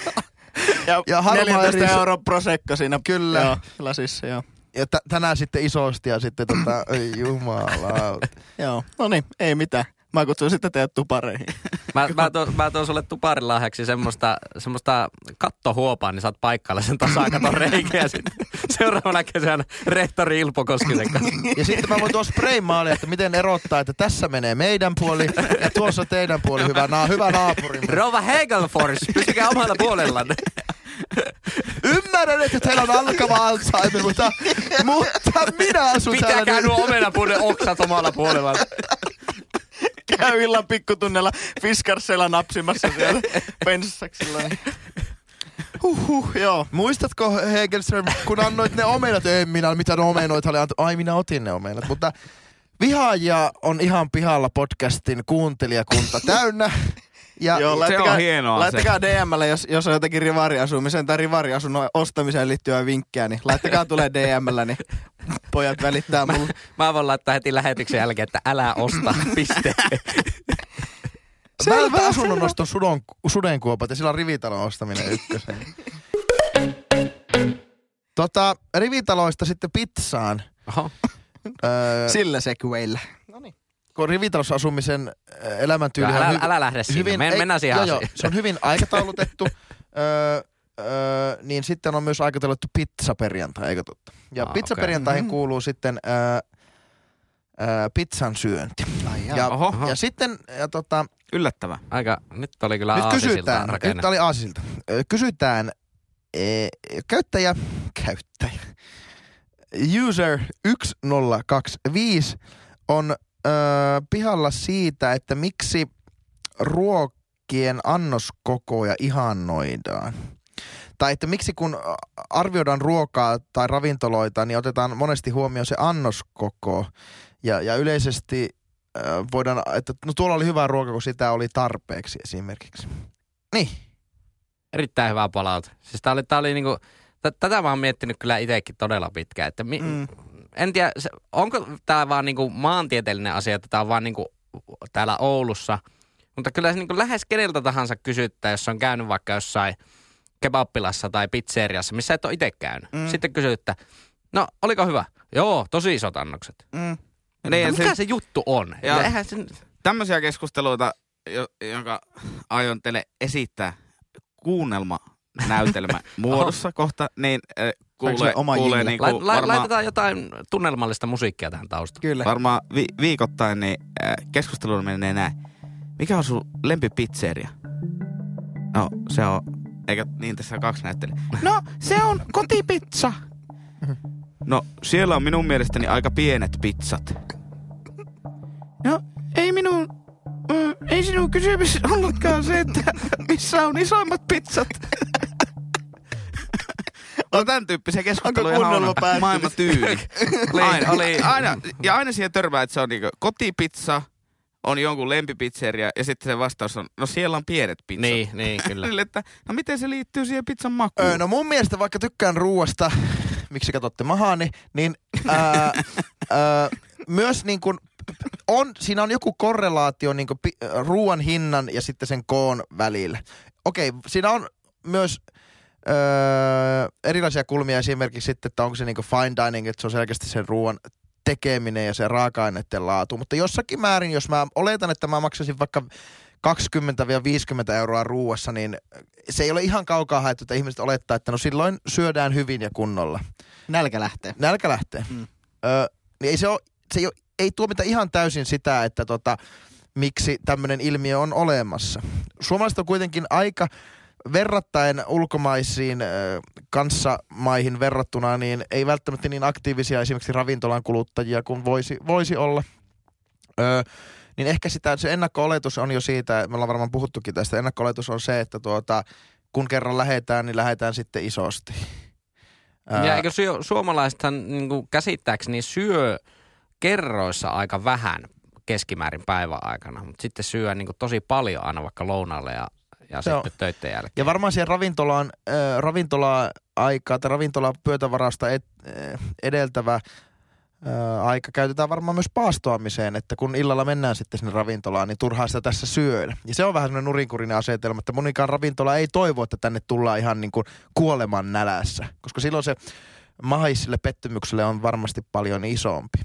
Ja, Ja harmaa 14 eri- euro prosekko siinä Kyllä. Joo, lasissa, joo. Ja t- tänään sitten isosti ja sitten tota, ei jumalauta. Joo, no niin, ei mitään. Mä kutsun sitten teidät tupareihin. Mä, mä, tuon, mä tuon sulle tuparilahjaksi semmoista, semmoista kattohuopaa, niin saat paikkailla sen tasakaton reikä ja sitten seuraavana kesänä rehtori Ilpo Koskisen kanssa. Ja sitten mä voin tuossa spraymaalia, että miten erottaa, että tässä menee meidän puoli ja tuossa teidän puoli. Hyvä, na- hyvä naapuri. Rova Hegelfors, pysykää omalla puolellanne. Ymmärrän, että teillä on alkava Alzheimer, mutta, mutta minä asun täällä. Pitäkää nuo omenapuuden oksat omalla puolellaan. Käy illan pikkutunnella Fiskarsella napsimassa siellä penssaksilla. Niin. Huhhuh, joo. Muistatko Hegelström, kun annoit ne omenat? Ei minä, mitä ne omenoit oli antanut. Ai minä otin ne omenat, mutta Vihaajia on ihan pihalla podcastin kuuntelijakunta täynnä. Ja Joo, Se laittakaa, on hienoa laittakaa DMlle, jos, jos on jotakin rivariasumisen tai rivariasunnon ostamiseen liittyvää vinkkejä, niin laittakaa tulee DMllä, niin pojat välittää mulle. Mä voin laittaa heti lähetyksen jälkeen, että älä osta, piste. Vältä asunnon oston sudon, sudenkuopat ja sillä on rivitalon ostaminen ykkösen. Tota, rivitaloista sitten pizzaan. Oho. Öö, Sillä segwayllä. Kun rivitalossa asumisen ö, elämäntyyli Älä, on älä, älä lähde sinne, hyvin, Men, ei, mennään siihen joo, joo, se on hyvin aikataulutettu. öö, öö, niin sitten on myös aikataulutettu pizzaperjantai, eikö totta? Ja Ah, pizzaperjantaihin okei. kuuluu sitten öö, öö, pizzan syönti. Ai Ja, Oho. Oho. ja sitten ja tota, Yllättävä. Aika, nyt oli kyllä nyt kysytään, rakenne. nyt oli aasisilta. Ö, Kysytään e, käyttäjä, käyttäjä, user 1025 on pihalla siitä, että miksi ruokien annoskokoja ihannoidaan. Tai että miksi kun arvioidaan ruokaa tai ravintoloita, niin otetaan monesti huomioon se annoskoko. Ja, ja yleisesti ö, voidaan, että no tuolla oli hyvä ruoka, kun sitä oli tarpeeksi esimerkiksi. Niin. Erittäin hyvä palaute. Siis tää oli, tää oli niinku, t- tätä mä oon miettinyt kyllä itsekin todella pitkään. Että mi, Mm. En tiedä, onko tämä vaan niinku maantieteellinen asia, että tämä on vaan niinku täällä Oulussa. Mutta kyllä se niinku lähes keneltä tahansa kysyttää, jos on käynyt vaikka jossain kebappilassa tai pizzeriassa, missä et ole itse käynyt. Mm. Sitten kysyt, että no oliko hyvä? Joo, tosi isot annokset. Mm. Niin, Niin, mikä se- se, juttu on? Ja- Eihän se, Tämmöisiä keskusteluita jo, jonka aion teille esittää kuunnelma näytelmä muodossa kohta, niin äh, kuulee, sulle oma kuulee jingle? niinku La, la, varmaan, laitetaan jotain tunnelmallista musiikkia tähän taustaan. Kyllä. varmaan vi, viikoittain niin äh, keskustelu menee näin. Mikä on sun lempipizzeria? No, se on, eikä niin tässä on kaksi näyttelijää. No, se on kotipizza. No, siellä on minun mielestäni aika pienet pizzat. No, ei minun, ö, ei sinun kysymys ollutkaan se, että missä on isoimmat pizzat. No tämän tyyppisiä keskusteluja Onko on maailman tyyli. Aina, oli- aina, ja aina siihen törmää, että se on niinku kotipizza, on jonkun lempipizzeria ja sitten se vastaus on, no siellä on pienet pizzat. Niin, niin, kyllä. Sille, että no miten se liittyy siihen pizzan makuun? Öö, no mun mielestä vaikka tykkään ruuasta, miksi katsotte mahaani, niin ää, ää, myös niin kuin on, siinä on joku korrelaatio niin kuin ruoan hinnan ja sitten sen koon välillä. Okei, siinä on myös öö, erilaisia kulmia esimerkiksi sitten, että onko se niin kuin fine dining, että se on selkeästi sen ruoan tekeminen ja se raaka-aineiden laatu. Mutta jossakin määrin, jos mä oletan, että mä maksaisin vaikka 20-50 euroa ruuassa, niin se ei ole ihan kaukaa haettu, että ihmiset olettaa, että no silloin syödään hyvin ja kunnolla. Nälkä lähtee. Nälkä lähtee. Mm. Öö, niin ei se, ole, se ei, ole, ei tuomita ihan täysin sitä, että tota, miksi tämmöinen ilmiö on olemassa. Suomalaiset on kuitenkin aika verrattain ulkomaisiin ö, kanssamaihin verrattuna, niin ei välttämättä niin aktiivisia esimerkiksi ravintolan kuluttajia kuin voisi, voisi olla. Öö, niin ehkä sitä, se ennakko-oletus on jo siitä, me ollaan varmaan puhuttukin tästä, ennakko-oletus on se, että tuota, kun kerran lähetään, niin lähetään sitten isosti. Ja eikö syö, suomalaisethan niin kuin käsittääkseni syö kerroissa aika vähän keskimäärin päivän aikana, mutta sitten syö niin kuin tosi paljon aina vaikka lounaalle ja, ja Joo. sitten töiden jälkeen. Ja varmaan siihen ravintolaan, äh, ravintola-aikaa tai ravintola-pöytävarasta et, äh, edeltävä äh, aika käytetään varmaan myös paastoamiseen, että kun illalla mennään sitten sinne ravintolaan, niin turhaa sitä tässä syödä. Ja se on vähän semmoinen nurinkurinen asetelma, että monikaan ravintola ei toivo, että tänne tullaan ihan niin kuin kuoleman nälässä, koska silloin se mahis sille pettymykselle on varmasti paljon isompi.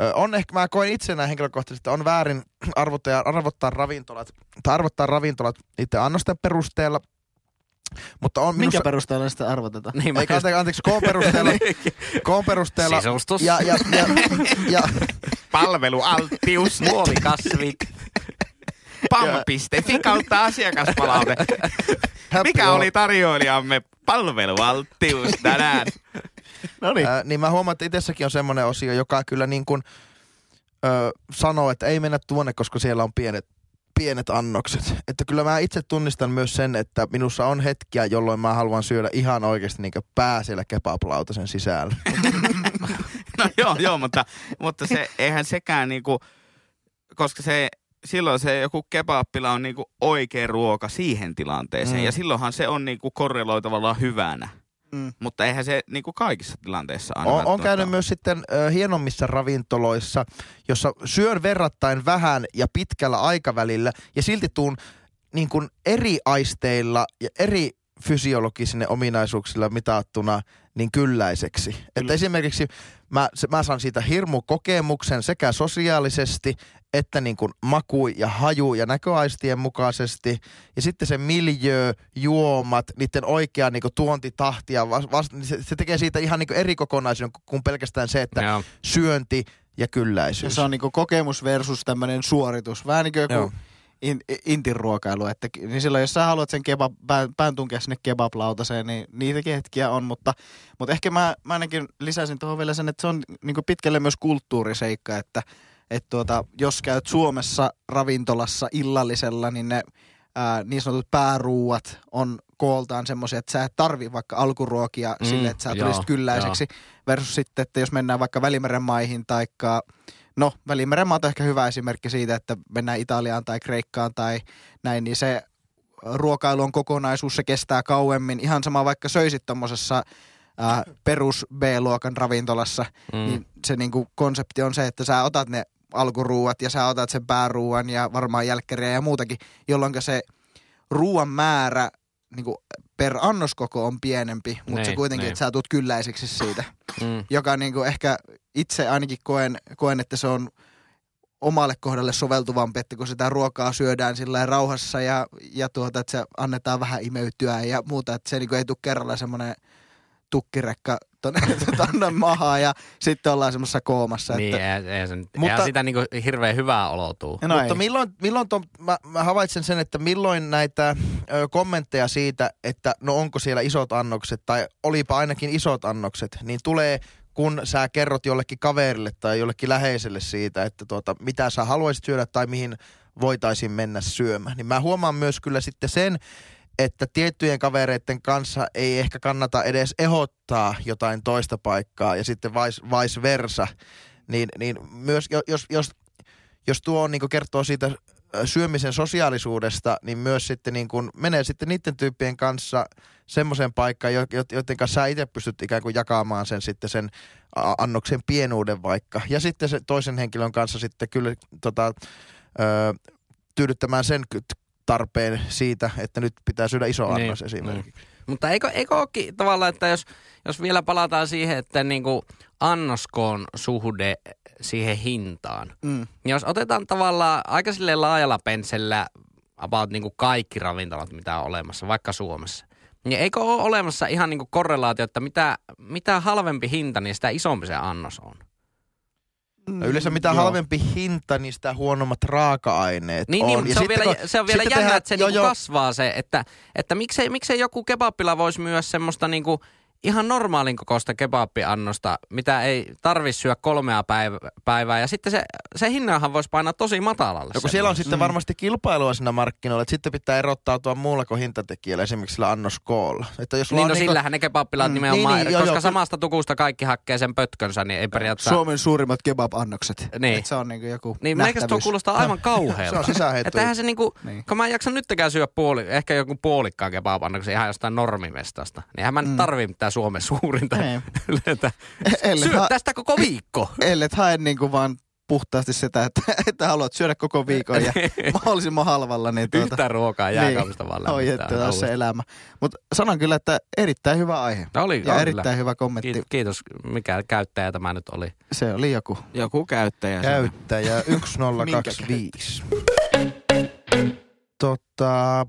Ö, on ehkä, mä koen itsenä henkilökohtaisesti, että on väärin arvottaa, arvottaa ravintolat, tai arvottaa ravintolat niiden annosten perusteella, mutta on Minkä minusta... perusteella sitä arvotetaan? Niin, mä Ei, anteeksi, anteeksi, koon perusteella, koon perusteella Sisustus. ja, ja, ja, ja, Palvelualttius. Muovikasvit. Pam.fi kautta asiakaspalaute. Mikä oli tarjoilijamme palvelualttius tänään? No niin. Ää, niin mä huomaan, että itsessäkin on semmoinen osio, joka kyllä niin kuin, ö, sanoo, että ei mennä tuonne, koska siellä on pienet, pienet annokset. Että kyllä mä itse tunnistan myös sen, että minussa on hetkiä, jolloin mä haluan syödä ihan oikeasti niin pää siellä kebablautasen sisällä. No joo, joo, mutta, mutta se, eihän sekään niinku, koska se, silloin se joku kebappila on niinku oikea ruoka siihen tilanteeseen. Mm. Ja silloinhan se on niinku korreloi tavallaan hyvänä. Mm. Mutta eihän se niinku kaikissa tilanteissa aina On, on käynyt myös sitten ö, hienommissa ravintoloissa, jossa syön verrattain vähän ja pitkällä aikavälillä ja silti tuun niin kuin eri aisteilla ja eri fysiologisine ominaisuuksilla mitattuna niin kylläiseksi. Että esimerkiksi mä, se, mä saan siitä hirmu kokemuksen sekä sosiaalisesti että niin kuin maku ja haju ja näköaistien mukaisesti. Ja sitten se miljö, juomat, niiden oikea niin kuin tuontitahti ja vas, vas, niin se, se tekee siitä ihan niin kuin eri kokonaisuuden kuin pelkästään se, että Joo. syönti ja Ja kylläisyys. se on niinku kokemus versus tämmöinen suoritus. Vähän niin kuin Joo. In, intin ruokailu. Että, niin silloin, jos sä haluat sen kebab, pään, pään tunkea sinne kebablautaseen, niin niitäkin hetkiä on. Mutta, mutta ehkä mä, mä ainakin lisäisin tuohon vielä sen, että se on niinku pitkälle myös kulttuuriseikka, että et tuota, jos käyt Suomessa ravintolassa illallisella, niin ne ää, niin sanotut pääruuat on kooltaan semmoisia, että sä et tarvi vaikka alkuruokia Mm, sille, että sä joo, tulisit kylläiseksi. Versus sitten, että jos mennään vaikka Välimeren maihin taikka No, Välimeren maat on ehkä hyvä esimerkki siitä, että mennään Italiaan tai Kreikkaan tai näin, niin se ruokailu on kokonaisuus, se kestää kauemmin. Ihan sama vaikka söisit tommosessa ää, perus B-luokan ravintolassa, Mm. niin se niinku konsepti on se, että sä otat ne alkuruuat ja sä otat sen pääruuan ja varmaan jälkkäriä ja muutakin, jolloin se ruuan määrä niinku per annoskoko on pienempi, mutta Niin, se kuitenkin, niin. että sä tulet kylläiseksi siitä Mm. joka niin kuin ehkä itse ainakin koen, koen, että se on omalle kohdalle soveltuvampi, että kun sitä ruokaa syödään sillä rauhassa ja, ja tuota, että se annetaan vähän imeytyä ja muuta, että se niin ei tule kerralla semmoinen tukkirekka tonne, tonne mahaan ja sitten ollaan semmoisessa koomassa. Niin, että, ei, ei, se, nyt- Mutta- eihän sitä niinku hirveän hyvää olotuu. no Mutta ei. milloin, milloin to, mä, mä havaitsen sen, että milloin näitä ö, kommentteja siitä, että no onko siellä isot annokset tai olipa ainakin isot annokset, niin tulee kun sä kerrot jollekin kaverille tai jollekin läheiselle siitä, että tuota, mitä sä haluaisit syödä tai mihin voitaisiin mennä syömään. Niin mä huomaan myös kyllä sitten sen, että tiettyjen kavereiden kanssa ei ehkä kannata edes ehdottaa jotain toista paikkaa ja sitten vice, vice versa. Niin, niin myös jo- jos, jos, jos tuo niin kertoo siitä syömisen sosiaalisuudesta, niin myös sitten niin kuin menee sitten niiden tyyppien kanssa semmoiseen paikkaan, jo- jo- joiden kanssa sä itse pystyt ikään kuin jakamaan sen sitten sen annoksen pienuuden vaikka. Ja sitten se toisen henkilön kanssa sitten kyllä tota, ö, tyydyttämään sen tarpeen siitä, että nyt pitää syödä iso Niin, annos esimerkiksi. Mutta eikö, eikö olekin tavallaan, että jos, jos vielä palataan siihen, että niinku annoskoon suhde siihen hintaan. Mm. Niin jos otetaan tavallaan aika sille laajalla pensellä about niinku kaikki ravintolat, mitä on olemassa, vaikka Suomessa. Niin eikö ole olemassa ihan niinku korrelaatio, että mitä, mitä halvempi hinta, niin sitä isompi se annos on? No yleensä mitä Mm, Joo. halvempi hinta, niin sitä huonommat raaka-aineet Niin, on. niin Ja se on vielä, kun- se on vielä jännä, tehdään- että se joo, niinku kasvaa se, että, että miksei, miksei joku kebabilla voisi myydä semmoista niinku ihan normaalin kokoista kebabbiannosta, mitä ei tarvi syödä kolmea päiv- päivää. Ja sitten se, se hinnanhan voisi painaa tosi matalalle. No kun siellä on sitten Mm. varmasti kilpailua siinä markkinoilla, että sitten pitää erottautua muulla kuin hintatekijällä, esimerkiksi sillä annoskoolla. Että jos Niin no niinku- sillähän ne kebabpilat Mm, nimenomaan, niin, niin, joo, koska joo, samasta tukusta kaikki hakkee sen pötkönsä, niin ei periaatteessa... Suomen suurimmat kebab-annokset. Niin. Et se on niinku joku Niin meneekö tuo nähtävyys. kuulostaa aivan Se kauhealta? on sisäänheitto. Että se niinku, Niin. kun mä en jaksa nyttäkään syödä puoli, ehkä joku puolikkaan kebabannoksen ihan jostain normimestasta, niin eihän mä nyt Mm. tarvii mitään Suomen suurinta. Ellet, Syö ha- tästä koko viikko. ellet hae niinku vaan puhtaasti sitä, että, että haluat syödä koko viikon ja mahdollisimman halvalla. Niin tuota, Yhtä ruokaa jääkaapista vaan Oi, että taas se elämä. Mutta sanon kyllä, että erittäin hyvä aihe. Oli, Ja on erittäin kyllä. hyvä kommentti. Kiitos, kiitos, mikä käyttäjä tämä nyt oli. Se oli joku. Joku käyttäjä. Käyttäjä 1025. tota,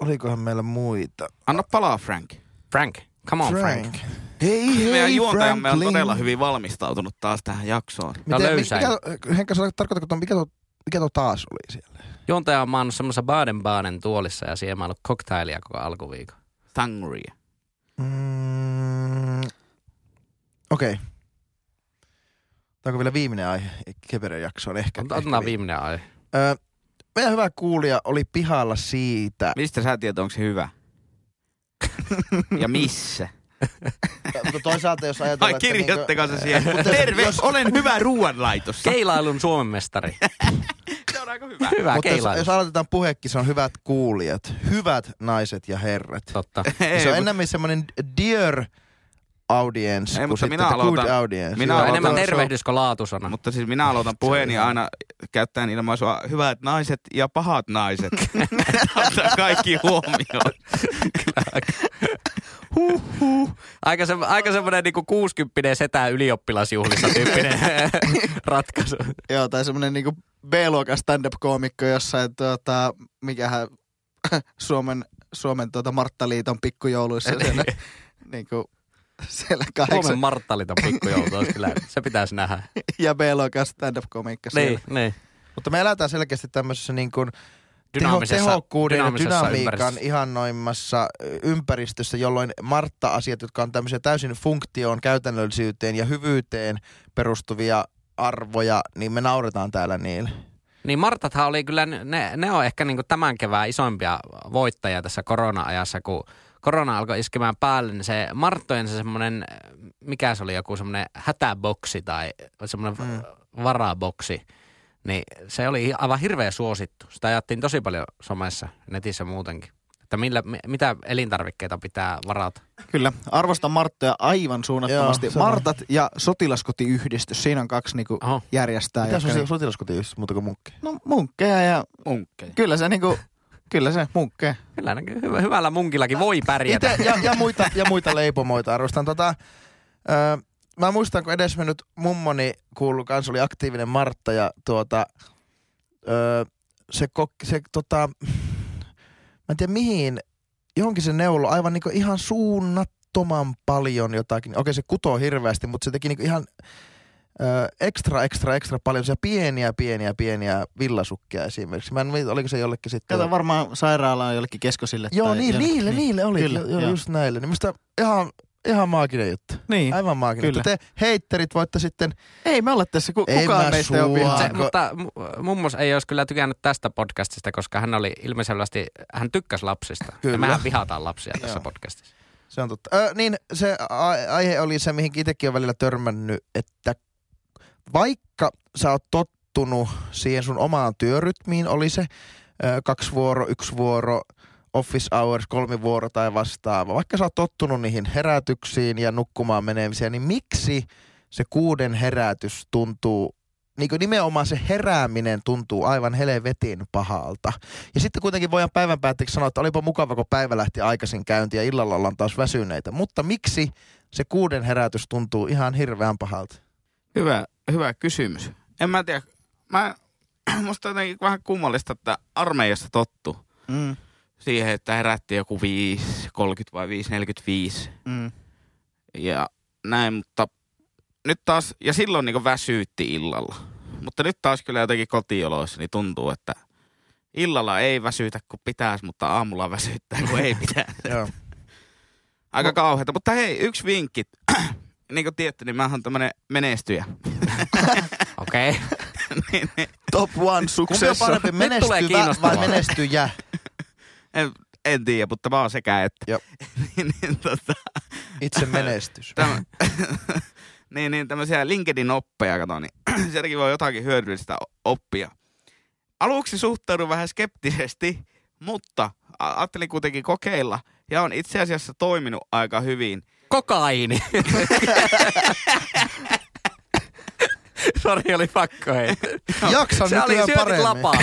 olikohan meillä muita? Anna palaa Frank. Frank, come on Frank. Hei, hei, Meidän juontajamme on todella hyvin valmistautunut taas tähän jaksoon. Ja löysä. mikä, Henkka, sä tarkoitatko, tuon- mikä tuo, mikä tuo taas oli siellä? Juontaja on maannut semmoisessa Baden-Baden tuolissa ja siellä mä ollut cocktailia koko alkuviikon. Thangria. Mm, Okei. Okay. Tämä onko vielä viimeinen aihe Keperen jaksoon ehkä? Otetaan ehkä vi- viimeinen aihe. Ö, meidän hyvä kuulija oli pihalla siitä. Mistä sä tiedät, onko se hyvä? ja missä? Mutta toisaalta jos ajatellaan, Vai että kirjoitteko se siihen? Mutta Terve, jos- olen hyvä ruoanlaitossa. Keilailun Suomen mestari. Se on aika hyvä. Hyvä Mutta jos, keilailu. jos aloitetaan puheekki, se on hyvät kuulijat. Hyvät naiset ja herrat. Totta. Ei, se on mut- enemmän semmoinen dear audience Ei, mutta sitten minä the good aloitan- audience. minä aloitan- enemmän tervehdys kuin laatusana. Mutta siis minä aloitan puheeni aina käyttäen ilmaisua hyvät naiset ja pahat naiset. Ottaa kaikki huomioon. Aika, se, aika semmoinen niinku 60 setä ylioppilasjuhlissa tyyppinen ratkaisu. Joo, tai semmoinen niinku B-luokan stand-up-koomikko jossain, tuota, mikähän Suomen, Suomen tuota Marttaliiton pikkujouluissa siellä, niinku, siellä kahdeksan, Suomen Marttalita pikkujoulu olisi kyllä, se pitäisi nähdä. ja B-luokan stand-up-koomikko siellä. Niin, niin. Mutta me eletään selkeästi tämmöisessä niin kuin Dynaamisessa- tehokkuuden ja dynamiikan ympäristössä. ihannoimmassa ympäristössä, jolloin Martta-asiat, jotka on tämmöisiä täysin funktioon, käytännöllisyyteen ja hyvyyteen perustuvia arvoja, niin me nauretaan täällä niille. Niin Martathan oli kyllä, ne, ne on ehkä niinku tämän kevään isoimpia voittajia tässä korona-ajassa, kun korona alkoi iskemään päälle, niin se Marttojen se semmoinen, mikä se oli, joku semmoinen hätäboksi tai semmoinen Mm. varaboksi, niin se oli aivan hirveä suosittu. Sitä ajattiin tosi paljon somessa, netissä muutenkin. Että millä, mi- mitä elintarvikkeita pitää varata. Kyllä, arvostan Marttoja aivan suunnattomasti. Joo, Martat ja sotilaskotiyhdistys, siinä on kaksi niinku Oho. järjestää. Mitä se jotka- on sotilaskotiyhdistys muuta kuin munkki? No munkkeja ja Munkkeja. kyllä se niinku, kyllä se munkkeja. Kyllä hyvä, hyvällä munkillakin voi pärjätä. Ite, ja, ja, muita, ja muita leipomoita arvostan. Tota, ö, mä muistan, kun edesmennyt mummoni kuulu kans oli aktiivinen Martta ja tuota, öö, se, kok, se tota, mä en tiedä mihin, johonkin se neulo aivan niinku ihan suunnattoman paljon jotakin. Okei se kutoo hirveästi, mutta se teki niinku ihan ö, ekstra, ekstra, ekstra paljon pieniä, pieniä, pieniä villasukkia esimerkiksi. Mä en tiedä, oliko se jollekin sitten... Kato varmaan sairaalaan jollekin keskosille. Joo, tai niin, jonnekin. niille, niille oli. Kyllä, joo, joo. just näille. Niin musta ihan, ihan maaginen juttu. Niin. Aivan maaginen. Kyllä. Te heitterit voitte sitten... Ei me olla tässä, ku, Ei kukaan meistä ei ole vihaa. Se, mutta mu- mummos ei olisi kyllä tykännyt tästä podcastista, koska hän oli ilmeisesti, hän tykkäsi lapsista. Kyllä. Ja mehän vihataan lapsia tässä podcastissa. Se on totta. Ö, niin se aihe oli se, mihin itsekin on välillä törmännyt, että vaikka sä oot tottunut siihen sun omaan työrytmiin, oli se ö, kaksi vuoro, yksi vuoro, office hours, kolmi vuoro tai vastaava. Vaikka sä oot tottunut niihin herätyksiin ja nukkumaan menemiseen, niin miksi se kuuden herätys tuntuu, niin kuin nimenomaan se herääminen tuntuu aivan helvetin pahalta. Ja sitten kuitenkin voidaan päivän päätteeksi sanoa, että olipa mukava, kun päivä lähti aikaisin käyntiin ja illalla ollaan taas väsyneitä. Mutta miksi se kuuden herätys tuntuu ihan hirveän pahalta? Hyvä, hyvä kysymys. En mä tiedä. Mä, musta jotenkin vähän kummallista, että armeijassa tottu Mm, siihen, että herätti joku 5.30 vai 5.45 mm. ja näin, mutta nyt taas, ja silloin niin väsyytti illalla. Mutta nyt taas kyllä jotenkin kotioloissa niin tuntuu, että illalla ei väsytä kun pitäisi, mutta aamulla väsyttää kun ei pitäisi. Joo. Aika kauheata. Mutta hei, yksi vinkki. niin kuin tiedätte, niin mä oon tämmönen menestyjä. Okei. Okay. niin, niin, Top one Kumpi on parempi, menestyvä vai menestyjä? en, en tiedä, mutta mä oon sekä että. Joo. niin, niin, tota, Itse menestys. tämä, niin, niin tämmöisiä LinkedIn-oppeja, kato, niin sieltäkin voi jotakin hyödyllistä oppia. Aluksi suhtaudun vähän skeptisesti, mutta ajattelin kuitenkin kokeilla ja on itse asiassa toiminut aika hyvin. Kokaini. Sori, oli pakko hei. Jaksan Se oli paremmin. lapaa.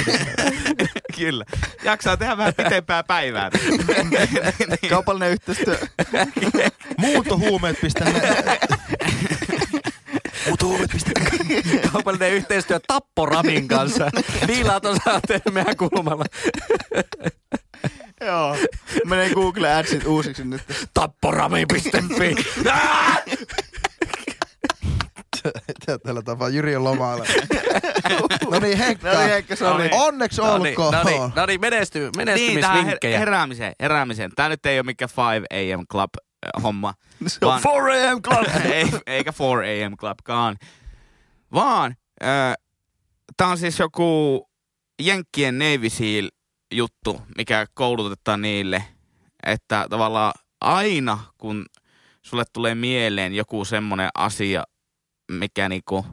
Kyllä. Jaksaa tehdä vähän pitempää päivää. niin, Kaupallinen yhteistyö. Muuntohuumeet.net. Muuntohuumeet.net. Kaupallinen yhteistyö Tapporamin kanssa. Diilaat osaa tehdä meidän kulmalla. Joo. Menee Google Adsit uusiksi nyt. Tapporami.fi. Tällä tapaa Jyri on lomalla. No niin, Henkka. No niin, Henkka, se oli. Onneksi No niin, olkoon. no niin, no niin menesty, niin her- menestymisvinkkejä. heräämiseen, heräämiseen. Tämä nyt ei ole mikään 5 am club äh, homma. Se on Vaan- 4 am club. ei, eikä 4 am clubkaan. Vaan äh, tämä on siis joku Jenkkien Navy Seal juttu, mikä koulutetaan niille, että tavallaan aina kun sulle tulee mieleen joku semmoinen asia, mikä niinku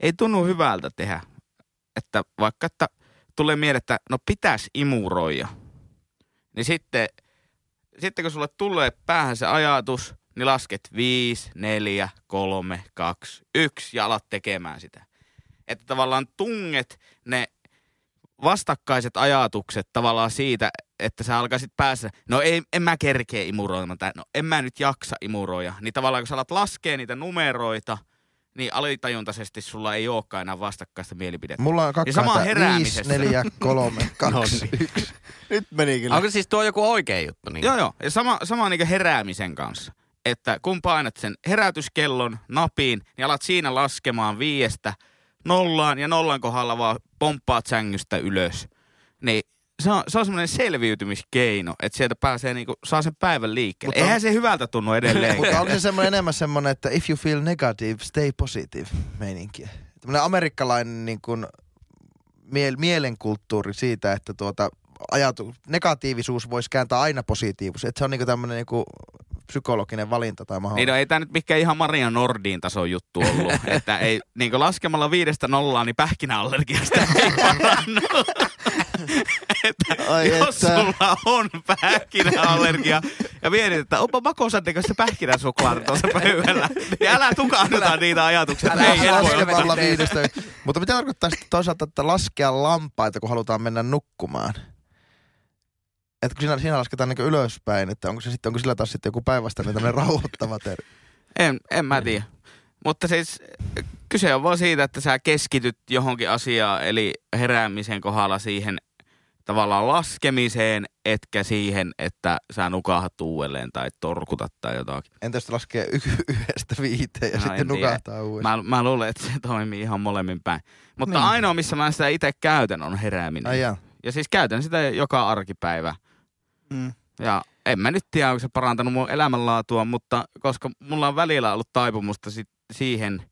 ei tunnu hyvältä tehdä, että vaikka että tulee mieleen, että no pitäisi imuroida, niin sitten, sitten kun sulle tulee päähän se ajatus, niin lasket 5, 4, 3, 2, 1 ja alat tekemään sitä. Että tavallaan tunget ne vastakkaiset ajatukset tavallaan siitä, että sä alkaisit päässä, no ei, en mä kerkeä imuroimaan, tai no en mä nyt jaksa imuroida. Niin tavallaan kun sä alat laskea niitä numeroita, niin alitajuntaisesti sulla ei olekaan enää vastakkaista mielipidettä. Mulla on kaksi Ja sama heräämisessä. 5, 4, 3, 2, No 1. Nyt meni kyllä. Onko siis tuo joku oikea juttu? Niin? Joo, joo. Ja sama, sama niin heräämisen kanssa. Että kun painat sen herätyskellon napiin, niin alat siinä laskemaan viiestä nollaan ja nollan kohdalla vaan pomppaat sängystä ylös. Niin se on, se on semmoinen selviytymiskeino, että sieltä pääsee niinku, saa sen päivän liikkeelle. Mutta- Eihän se hyvältä tunnu edelleen. Mutta on se semmoinen enemmän semmoinen, että if you feel negative, stay positive meininkiä. Tämmöinen amerikkalainen niin kuin, miel- mielenkulttuuri siitä, että tuota, ajatu, negatiivisuus voisi kääntää aina positiivisuus. Että se on niin tämmöinen niin psykologinen valinta tai mahdollisuus. Niin no, ei tämä nyt mikään ihan Maria Nordin tason juttu ollut. että ei, niin laskemalla viidestä nollaan, niin pähkinäallergiasta ei parannu. että Ai jos että. sulla on pähkinäallergia ja mietit, että onpa makosan näköistä pähkinäsuklaata tuossa pöydällä, niin älä tukahduta niitä ajatuksia. Älä Ei, laskemalla viidestä. Mutta mitä tarkoittaa sitten toisaalta, että laskea lampaita, kun halutaan mennä nukkumaan? Että kun siinä, siinä lasketaan niin ylöspäin, että onko, se sitten, onko sillä taas sitten joku päinvastainen tämmöinen rauhoittava termi? En, en mä tiedä. Mutta siis kyse on vaan siitä, että sä keskityt johonkin asiaan, eli heräämisen kohdalla siihen tavallaan laskemiseen, etkä siihen, että sä nukahat uudelleen tai torkutat tai jotakin. Entä jos laskee y- yhdestä viiteen ja No, sitten nukahtaa uudestaan? Mä, mä luulen, että se toimii ihan molemmin päin. Mutta Niin. ainoa, missä mä sitä itse käytän, on herääminen. Ai jaa. Ja siis käytän sitä joka arkipäivä. Mm. Ja en mä nyt tiedä, onko se parantanut mun elämänlaatua, mutta koska mulla on välillä ollut taipumusta sit siihen,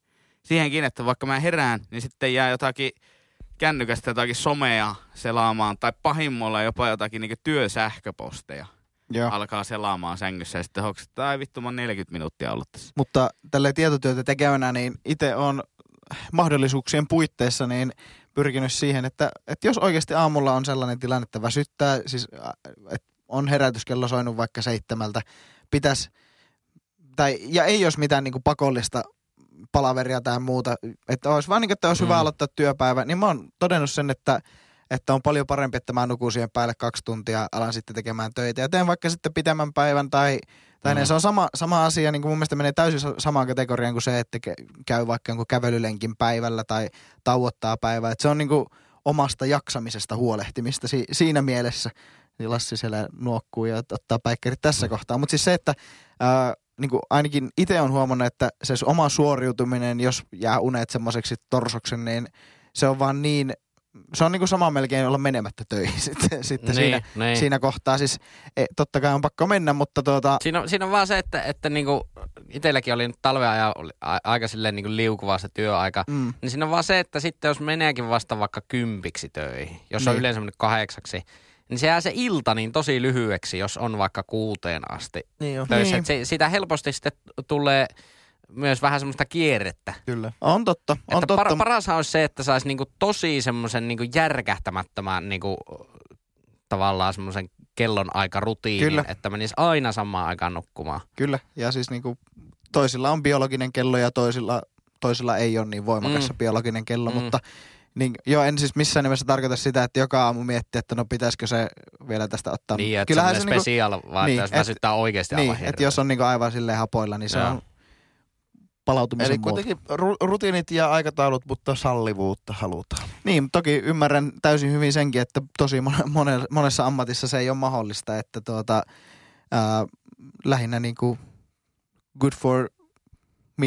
siihenkin, että vaikka mä herään, niin sitten jää jotakin kännykästä jotakin somea selaamaan, tai pahimmalla jopa jotakin niin työsähköposteja Joo. alkaa selaamaan sängyssä, ja sitten hoksat, että ai vittu, mä oon 40 minuuttia ollut tässä. Mutta tälle tietotyötä tekevänä, niin itse on mahdollisuuksien puitteissa niin pyrkinyt siihen, että, että jos oikeasti aamulla on sellainen tilanne, että väsyttää, siis että on herätyskello soinut vaikka seitsemältä, pitäisi, tai, ja ei olisi mitään niin kuin pakollista palaveria tai muuta, että olisi vaan niin että olisi mm. hyvä Mm. aloittaa työpäivä, niin mä oon todennut sen, että että on paljon parempi, että mä nukun siihen päälle kaksi tuntia, alan sitten tekemään töitä ja teen vaikka sitten pitemmän päivän tai, tai Mm. mm. se on sama, sama asia, niin kuin mun mielestä menee täysin sa- samaan kategoriaan kuin se, että käy vaikka jonkun kävelylenkin päivällä tai tauottaa päivää. Että se on niin kuin omasta jaksamisesta huolehtimista si- siinä mielessä. Niin Lassi siellä nuokkuu ja ot- ottaa päikkerit tässä kohtaa. Mutta siis se, että ää, niin kuin ainakin itse on huomannut, että se oma suoriutuminen, jos jää unet semmoiseksi torsoksen, niin se on vaan niin, se on niin kuin sama melkein olla menemättä töihin sitten, sitten niin, siinä, niin. siinä kohtaa. Siis e, totta kai on pakko mennä, mutta tuota, Siinä on, siinä on vaan se, että, että niinku, itselläkin oli nyt talven ajan oli aika silleen niinku liukuvaa se työaika. mm, Niin siinä on vaan se, että sitten jos meneekin vasta vaikka kympiksi töihin, jos on Niin. yleensä mennyt kahdeksaksi, niin se jää se ilta niin tosi lyhyeksi, jos on vaikka kuuteen asti Niin on, töissä. Niin. Se, siitä helposti sitten tulee myös vähän semmoista kierrettä. kyllä. on totta, on että totta. par, parashan olisi se, että saisi niinku tosi semmoisen niinku järkähtämättömän niinku, tavallaan semmoisen kellon aika rutiinin, Kyllä. että menisi aina samaan aikaan nukkumaan. Kyllä, ja siis niinku, toisilla on biologinen kello ja toisilla, toisilla ei ole niin voimakas Mm. biologinen kello, Mm. mutta niin, joo, en siis missään nimessä tarkoita sitä, että joka aamu miettii, että no pitäisikö se vielä tästä ottaa. Niin, että Kyllähän se niinku, special, vaan niin, että jos et- väsyttää oikeasti aivan niin, että jos on niinku aivan silleen hapoilla, niin se Joo. on palautumisen Eli muoto. kuitenkin ru- rutiinit ja aikataulut, mutta sallivuutta halutaan. Niin, toki ymmärrän täysin hyvin senkin, että tosi mon- mone- monessa ammatissa se ei ole mahdollista, että tuota, ää, lähinnä niinku good for me.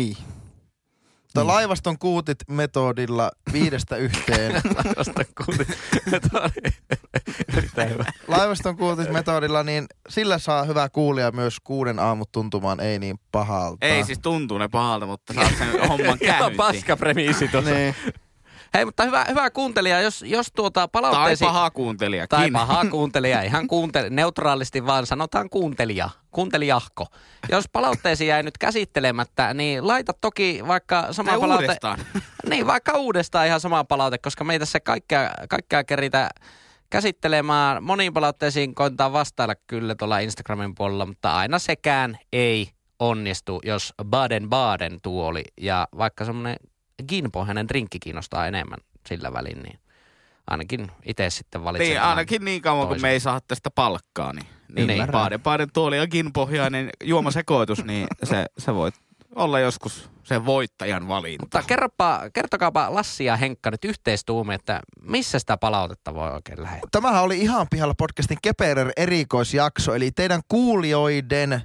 Mutta Niin. laivaston kuutit metodilla viidestä yhteen. Oli Erittäin hyvä. laivaston kuutit metodilla, niin sillä saa hyvää kuulia myös kuuden aamut tuntumaan ei niin pahalta. Ei siis tuntuu ne pahalta, mutta saat sen homman Ihan käyntiin. paska premiisi tuossa. Niin. Hei, mutta hyvä, hyvä kuuntelija, jos, jos tuota Tai palautteesi... paha kuuntelijakin. Tai paha kuuntelija, ihan kuunte- neutraalisti vaan sanotaan kuuntelija, kuuntelijahko. Jos palautteesi jäi nyt käsittelemättä, niin laita toki vaikka sama Tai palaute. uudestaan. Niin, vaikka uudestaan ihan sama palaute, koska me ei tässä kaikkea, kaikkea keritä käsittelemään. Moniin palautteisiin koitetaan vastailla kyllä tuolla Instagramin puolella, mutta aina sekään ei onnistu, jos Baden-Baden tuoli ja vaikka semmoinen ginpohjainen drinkki kiinnostaa enemmän sillä välin, niin ainakin itse sitten valitsen. Niin, ainakin niin kauan kun toisen. me ei saa tästä palkkaa, niin, niin, Niin. niin Baden Baden tuoli ja ginpohjainen juomasekoitus, niin se, se voi olla joskus sen voittajan valinta. Mutta kerropa, kertokaapa Lassi ja Henkka nyt yhteistuumi, että missä sitä palautetta voi oikein lähettää? Tämähän oli ihan pihalla podcastin Keperer erikoisjakso, eli teidän kuulijoiden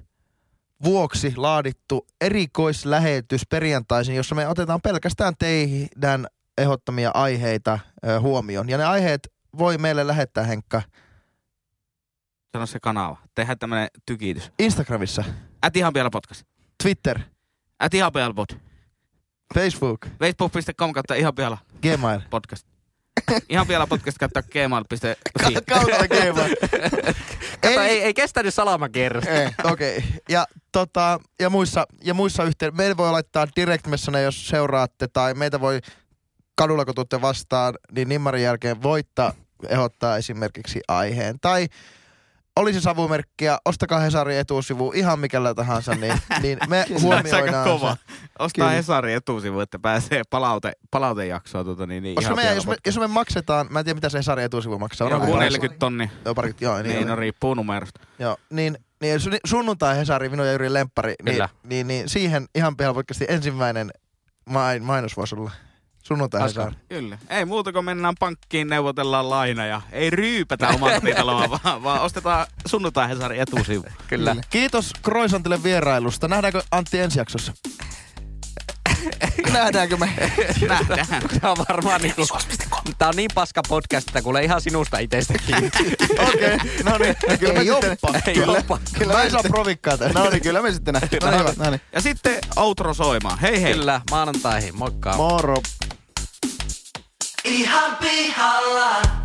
vuoksi laadittu erikoislähetys perjantaisin, jossa me otetaan pelkästään teidän ehdottamia aiheita ö, huomioon. Ja ne aiheet voi meille lähettää, Henkka, Sano se kanava. Tehdään tämmönen tykitys. Instagramissa, Ät ihan vielä podcast. Twitter, Ät ihan vielä pod. Facebook, Facebook.com kautta ihan vielä Gmail. podcast. Ihan vielä podcast kautta gmail.com. Kautta Gmail. Kato, ei, ei kestänyt salamakierrosta. Ei, okei. Okay. Ja, tota, ja muissa, ja muissa yhteen, meillä voi laittaa direct messana, jos seuraatte, tai meitä voi kadulla, kun tuutte vastaan, niin nimmarin jälkeen voittaa ehdottaa esimerkiksi aiheen. Tai olisi savumerkkiä, ostakaa Hesarin etusivu, ihan mikällä tahansa, niin, niin me huomioidaan kova. se. Ostaa Kyllä. Hesarin etusivu, että pääsee palaute, palautejaksoa. Tota, niin, niin ihan me, jos, me, jos me maksetaan, mä en tiedä mitä se Hesarin etusivu maksaa. Joku varmaan 40 tonni. Joo, parikymmentä, joo, niin, Niin, niin, no riippuu numerosta. Joo, niin, niin sun- sunnuntai Hesari, minun ja Jyri Lemppari, niin, niin, niin, siihen ihan podcastin ensimmäinen main, mainos olla. Sunnuntai. Kyllä. Ei muuta kuin mennään pankkiin, neuvotellaan laina ja ei ryypätä omakotitaloa, vaan, vaan ostetaan sunnuntai Hesarin etusivu. Kyllä. Kiitos Kroisantille vierailusta. Nähdäänkö Antti ensi jaksossa? Nähdäänkö me? Nähdään. Tämä on varmaan niinku, tää on niin paska podcast, että kuule ihan sinusta itsestä kiinni. Okei, no niin. Kyllä me Ei sitten... oppa. Ei Kyllä. oppa. Kyllä mä en saa provikkaa tästä. No niin, kyllä me sitten nähdään. No niin, no niin. Ja sitten outro soimaan. Hei hei. Kyllä, maanantaihin. Moikka. Moro. Ihan pihalla.